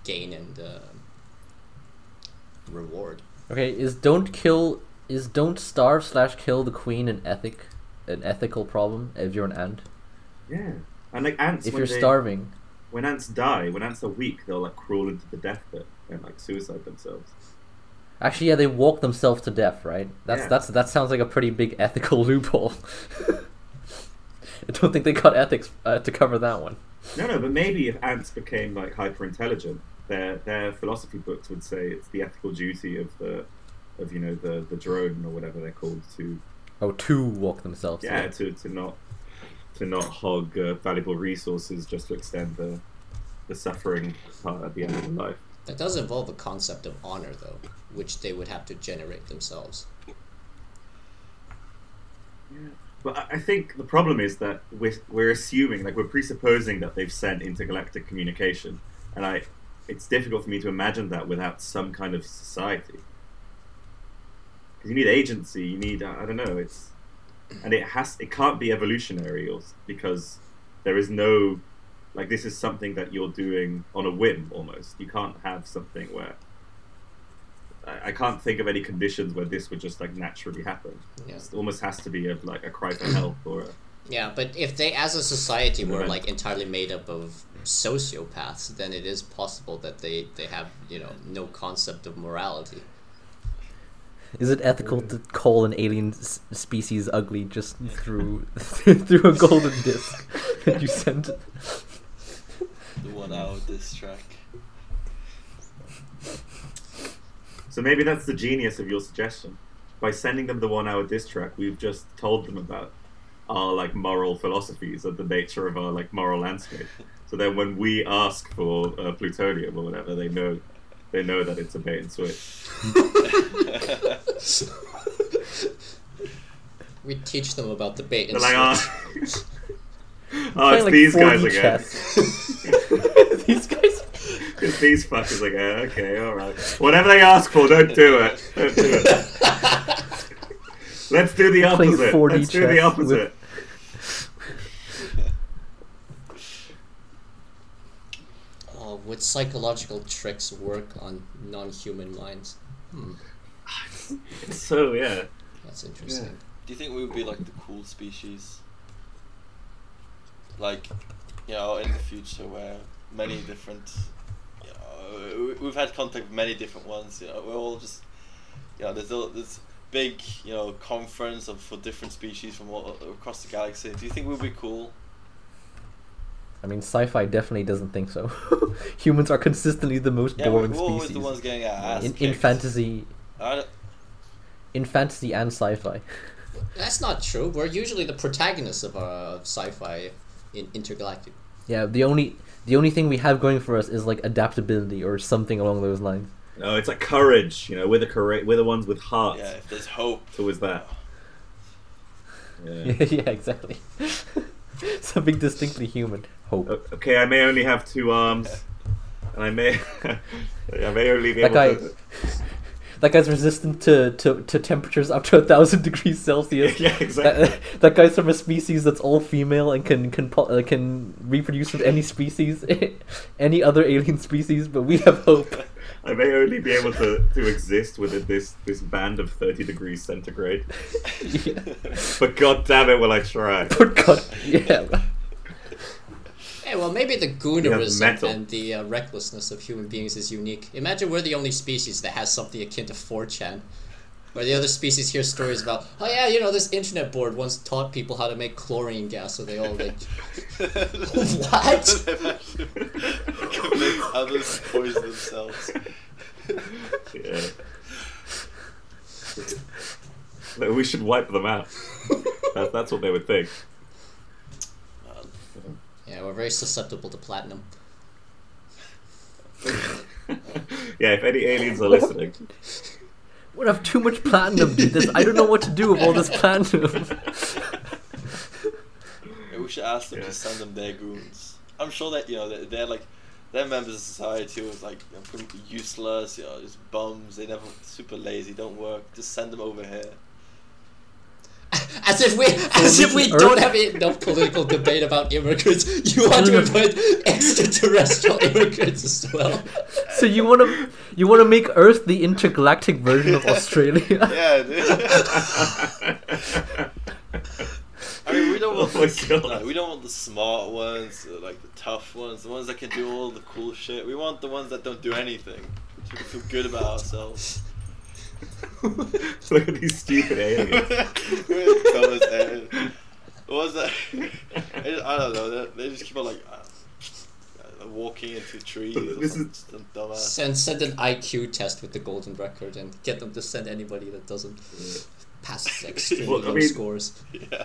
gain and uh, reward. Okay, is don't kill is don't starve slash kill the queen an ethic an ethical problem if you're an ant? Yeah. And like ants, If you're they- starving, when ants die, when ants are weak, they'll like crawl into the death pit and like suicide themselves. actually, yeah, they walk themselves to death, right? That's Yeah. that's that sounds like a pretty big ethical loophole. I don't think they got ethics uh, to cover that one. No, no, but maybe if ants became like hyper intelligent, their their philosophy books would say it's the ethical duty of the of you know the the drone or whatever they're called to Oh, to walk themselves. to yeah to, to not to not hog uh, valuable resources just to extend the the suffering part at the end of the life. That does involve a concept of honor, though, which they would have to generate themselves. But I- think the problem is that we're, we're assuming, like we're presupposing that they've sent intergalactic communication, and I, it's difficult for me to imagine that without some kind of society. Because you need agency, you need I I don't know, it's, and it has it can't be evolutionary, or because there is no, like this is something that you're doing on a whim almost. You can't have something where. I I can't think of any conditions where this would just like naturally happen. Yeah. It almost has to be a, like a cry for help or a, Yeah, but if they, as a society, were Right. like entirely made up of sociopaths, then it is possible that they they have you know no concept of morality. Is it ethical to call an alien s- species ugly just through through a golden disc that you sent? The one hour diss track. So maybe that's the genius of your suggestion. By sending them the one hour diss track, we've just told them about our like moral philosophies and the nature of our like moral landscape. So then when we ask for uh, plutonium or whatever, they know they know that it's a bait and switch. We teach them about the bait They're and like, switch. oh, oh it's like, these 4D guys again. chess. These guys. it's these fuckers again. Okay, all right. Whatever they ask for, don't do it. Don't do it. Let's do the opposite. 4D Let's do the opposite. Oh, would psychological tricks work on non-human minds? Hmm, So yeah. that's interesting. Do you think we would be like the cool species? Like, you know, in the future where many different, you know, we- we've had contact with many different ones. You know, we're all just, you know, there's all, there's big, you know, conference of for different species from all across the galaxy. Do you think we'd be cool? I mean, sci-fi definitely doesn't think so. Humans are consistently the most Yeah, boring we're always species the ones getting our ass in, in fantasy, in fantasy and sci-fi. That's not true. We're usually the protagonists of uh, sci-fi in intergalactic. Yeah, the only the only thing we have going for us is like adaptability or something along those lines. No, it's like courage. You know, we're the correct. We're the ones with heart. yeah, if there's hope. It's always that. Yeah. Yeah, yeah, exactly. something distinctly human. Hope. Okay, I may only have two arms, and I may, I may only be That able guy- to. That guy's resistant to, to, to temperatures up to a thousand degrees Celsius. yeah, exactly. That, that guy's from a species that's all female and can can uh, can reproduce with any species, any other alien species. But we have hope. I may only be able to, to exist within this this band of thirty degrees centigrade, yeah. but god damn it, will I try? But God, yeah. Hey, well, maybe the have goonerism and the uh, recklessness of human beings is unique. Imagine we're the only species that has something akin to 4chan. Where the other species hear stories about, oh yeah, you know, this internet board once taught people how to make chlorine gas, so they all like. What? Convince others poison themselves. Yeah. We should wipe them out. That, that's what they would think. Man. Yeah, we're very susceptible to platinum. yeah, if any aliens are listening, We have too much platinum, dude. This, I don't know what to do with all this platinum. Maybe we should ask them Yeah. to send them their goons. I'm sure that you know they're, they're like they're members of society who are like you know, pretty useless, you know, just bums. They never super lazy, don't work. Just send them over here. As if we, as if we Earth- don't have enough political debate about immigrants. You want to invite extraterrestrial immigrants as well. so you want to you want to make Earth the intergalactic version of Australia? Yeah, dude. I mean, we don't want Oh the, God. no, we don't want the smart ones, uh, like the tough ones, the ones that can do all the cool shit. We want the ones that don't do anything, so we can feel good about ourselves. look at these stupid aliens. Dumb as. What was that? I, just, I don't know. They, they just keep on like uh, uh, walking into trees. Or This some, is- some dumbass. Send send an IQ test with the golden record and get them to send anybody that doesn't pass extremely Well, I low mean- scores. Yeah.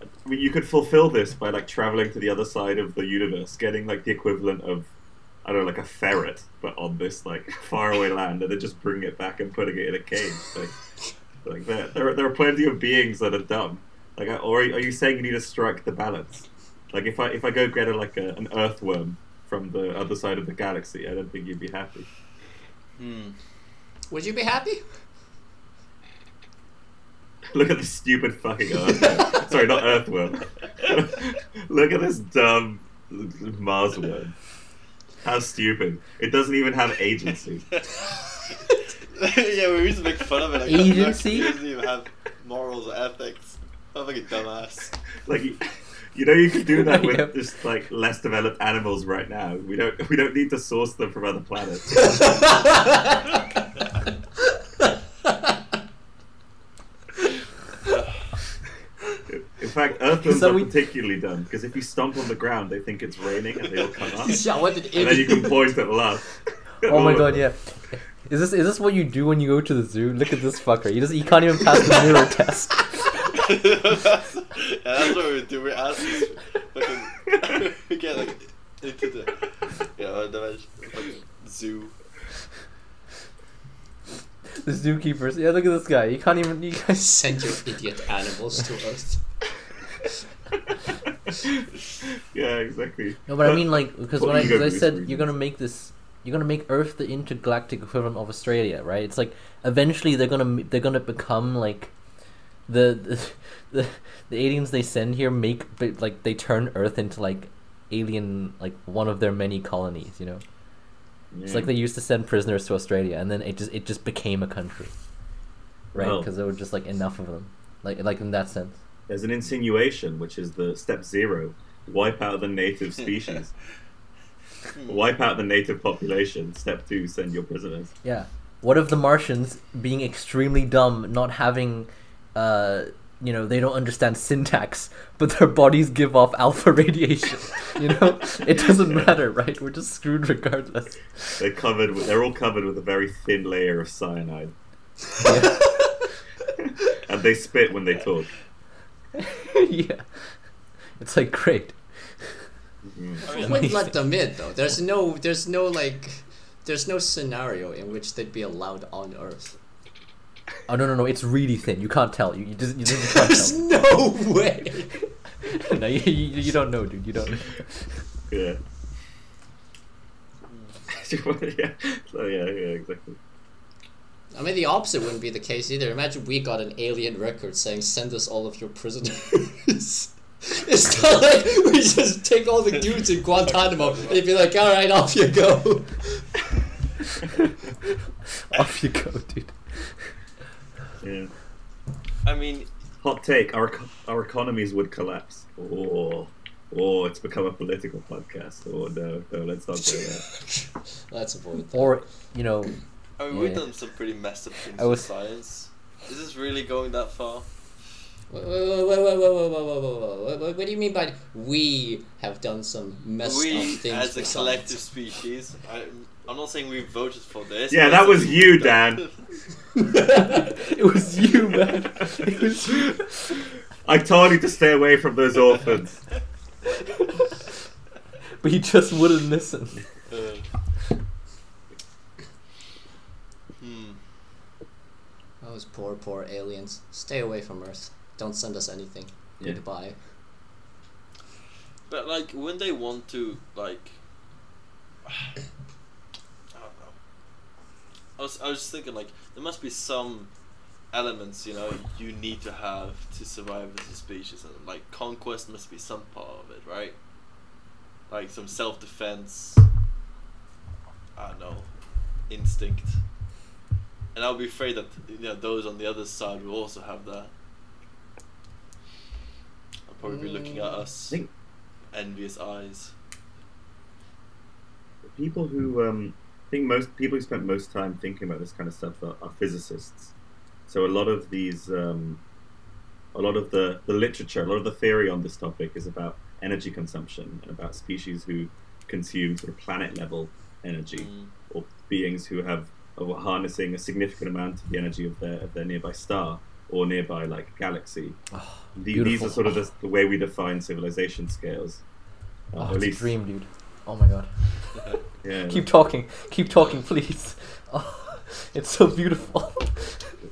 I mean, you could fulfill this by like traveling to the other side of the universe, getting like the equivalent of, I don't know, like a ferret, but on this like faraway land, and then just bringing it back and putting it in a cage. Like, like there, there, are- there are plenty of beings that are dumb. Like, or are you saying you need to strike the balance? Like, if I if I go get a, like a, an earthworm from the other side of the galaxy, I don't think you'd be happy. Hmm. Would you be happy? Look at this stupid fucking earthworm. Sorry, not earthworm. Look at this dumb Mars worm. How stupid. It doesn't even have agency. yeah, we used to make fun of it. Like, Agency? It doesn't even have morals or ethics. I'm like a dumbass. Like you, you know you could do that with Yep. just like less developed animals right now. We don't we don't need to source them from other planets. In fact, earthworms So are we- particularly dumb because if you stomp on the ground, they think it's raining and they all come up. yeah, what an and then you idiot. can point and laugh. Oh my god, yeah. Is this is this what you do when you go to the zoo? Look at this fucker. He doesn't. He can't even pass the mirror test. that's, yeah, that's what we do. We ask these fucking we get like into the you know the fucking zoo. The zookeepers. Yeah, look at this guy. He can't even. He can't, Send your idiot animals to Earth. yeah, exactly. No, but I mean like because when I, I said you're gonna make this, you're gonna make Earth the intergalactic equivalent of Australia, right? It's like eventually they're gonna they're gonna become like the the the, the aliens they send here make like they turn Earth into like alien like one of their many colonies, you know. It's like they used to send prisoners to Australia, and then it just it just became a country, right? Because there were just like enough of them, like like in that sense. There's an insinuation, which is the step zero: wipe out the native species, wipe out the native population. Step two: send your prisoners. Yeah, what of the Martians being extremely dumb, not having, uh, you know, they don't understand syntax, but their bodies give off alpha radiation. You know, it doesn't matter, right? We're just screwed regardless. They're covered. With, they're all covered with a very thin layer of cyanide, Yeah. and they spit when they talk. yeah. It's like great. Mm. I mean, Wouldn't let them in though. There's no, there's no like, there's no scenario in which they'd be allowed on Earth. Oh no no no! It's really thin. You can't tell. You, you just you just can't There's tell. no way. no, you, you, you don't know, dude. You don't. Know. Yeah. yeah. So yeah, yeah, exactly. I mean, the opposite wouldn't be the case either. Imagine we got an alien record saying, "Send us all of your prisoners." it's not like we just take all the dudes in Guantanamo. They'd be like, "All right, off you go." Off you go, dude. Yeah. I mean, Hot take: our our economies would collapse. Oh, oh, it's become a political podcast. Oh no, no, let's not do that. Let's avoid that. Or you know, I mean, we've done some pretty messed up things I with was- science. Is this really going that far? Wait, wait, wait, wait, wait, wait, wait, wait, wait, wait, wait, wait, What do you mean by we have done some messed up things? we, things as a with collective science? species, I, I'm not saying we voted for this. Yeah, that was you, we've it was you, man. It was you. I told you to stay away from those orphans. But he just wouldn't listen. Uh, hmm. Those poor, poor aliens. Stay away from Earth. Don't send us anything. Yeah. Goodbye. But like when they want to like I don't know. I was I was thinking like there must be some elements, you know, you need to have to survive as a species and like conquest must be some part of it, right? Like some self defense I don't know, instinct. And I'll be afraid that you know those on the other side will also have that. I'll probably be looking at Mm. us think envious eyes. people who um, I think most people who spent most time thinking about this kind of stuff are, are physicists. So a lot of these, um, a lot of the, the literature, a lot of the theory on this topic is about energy consumption and about species who consume sort of planet level energy Mm. or beings who have harnessing a significant amount of the energy of their of their nearby star or nearby like galaxy. Oh, The, these are sort of the, ah. the way we define civilization scales. Ah, uh, oh, it's a dream, dude. Oh my god. Yeah. Keep talking. Keep talking, please. Oh, it's so beautiful.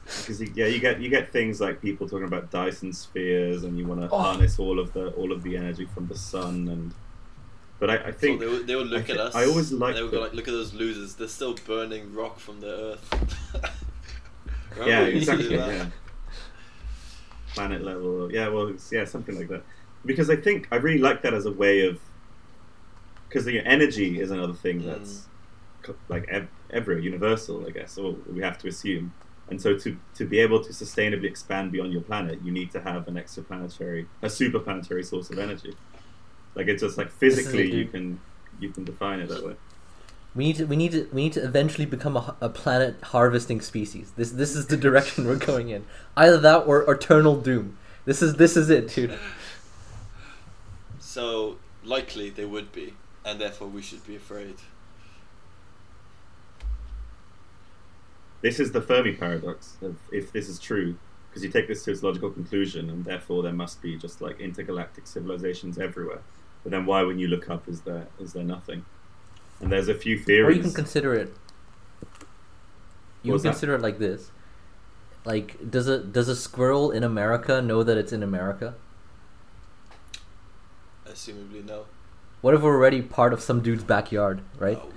because you, yeah, you get you get things like people talking about Dyson spheres, and you want to Oh. harness all of the all of the energy from the sun, and but I, I So think they would, they would look I at us. I always liked They would go like, look at those losers. They're still burning rock from the earth. Yeah, we used to do exactly, yeah, planet level, yeah, well, yeah, something like that. Because I think I really like that as a way of because you know, energy is another thing Mm. that's co- like ev- everywhere, universal, I guess, or we have to assume. And so to, to be able to sustainably expand beyond your planet, you need to have an exoplanetary, a superplanetary source of energy. Like it's just like physically you can you can define it that way. We need to. We need to. We need to eventually become a, a planet harvesting species. This. This is the direction we're going in. Either that or eternal doom. This is. This is it, dude. So likely they would be, and therefore we should be afraid. This is the Fermi paradox of if this is true, because you take this to its logical conclusion, and therefore there must be just like intergalactic civilizations everywhere. But then why, when you look up, is there is there nothing? And there's a few theories. Or you can consider it. You What's can that? consider it like this. Like, does a does a squirrel in America know that it's in America? Assumably no. What if we're already part of some dude's backyard, right? Oh.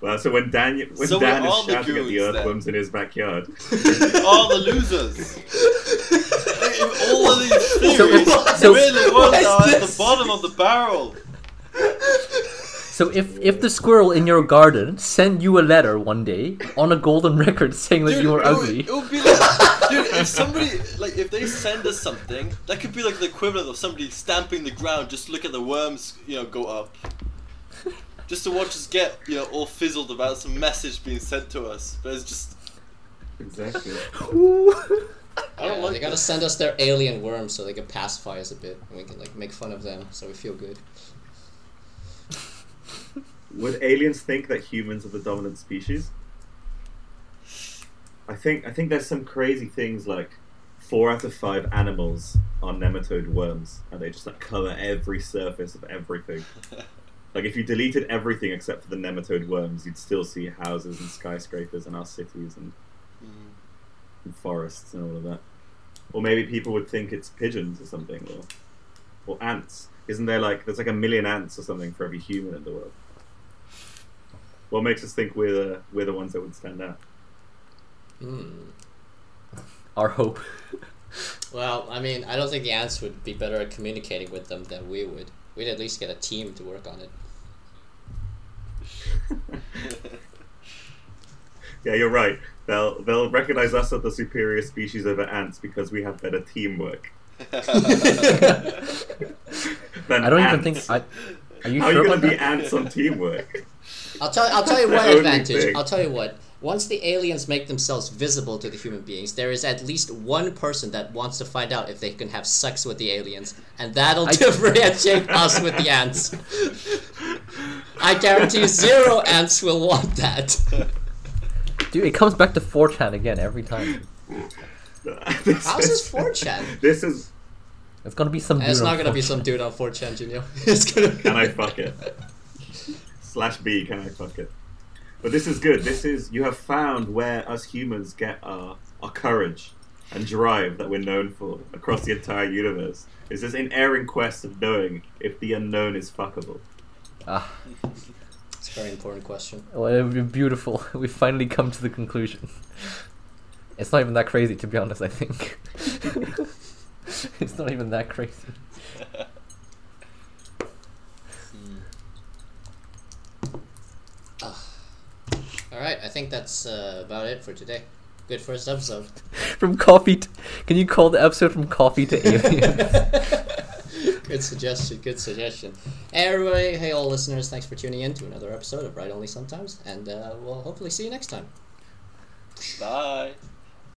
well, so when Dan when So we're Dan is all the shouting at the goons, then. earthworms in his backyard, All the losers. All of these theories So if- so- really What was is at the bottom of the barrel. So if if the squirrel in your garden sent you a letter one day on a golden record saying that you were it would- ugly, It would be like, dude, if somebody like if they send us something, that could be like the equivalent of somebody stamping the ground. Just look at the worms, you know, go up. just to watch us get you know all fizzled about some message being sent to us. But it's just Exactly. I Yeah, don't like they gotta this. send us their alien worms so they can pacify us a bit, and we can like make fun of them, so we feel good. Would aliens think that humans are the dominant species? I think I think there's some crazy things like four out of five animals are nematode worms, and they just like cover every surface of everything. Like if you deleted everything except for the nematode worms, you'd still see houses and skyscrapers and our cities and. And forests and all of that. Or maybe people would think it's pigeons or something, or or ants. Isn't there like there's like a million ants or something for every human in the world? What makes us think we're the we're the ones that would stand out? Hmm. Our hope. Well, I mean, I don't think the ants would be better at communicating with them than we would. We'd at least get a team to work on it. Yeah, you're right. They'll they'll recognize us as the superior species over ants because we have better teamwork. than I don't even think. I, are you How are sure you gonna be ants on teamwork? I'll tell. I'll tell you The one advantage. thing. I'll tell you what. Once the aliens make themselves visible to the human beings, there is at least one person that wants to find out if they can have sex with the aliens, and that'll I- differentiate us with the ants. I guarantee zero ants will want that. Dude, it comes back to 4chan again every time. this How's this 4chan? This is It's gonna be some. It's not on gonna be 4chan. some dude on 4chan, Junior. It's gonna be. Can I fuck it? slash B. Can I fuck it? But this is good. This is you have found where us humans get our our courage and drive that we're known for across the entire universe. Is this unerring quest of knowing if the unknown is fuckable? Ah, It's a very important question. well, it would be beautiful. We finally come to the conclusion. It's not even that crazy, to be honest. I think it's not even that crazy. Mm. All right, I think that's uh, about it for today. Good first episode. From coffee, to, can you call the episode from coffee to aliens? good suggestion. Good suggestion. Everybody, hey all listeners, thanks for tuning in to another episode of Right Only Sometimes, and uh, we'll hopefully see you next time. Bye.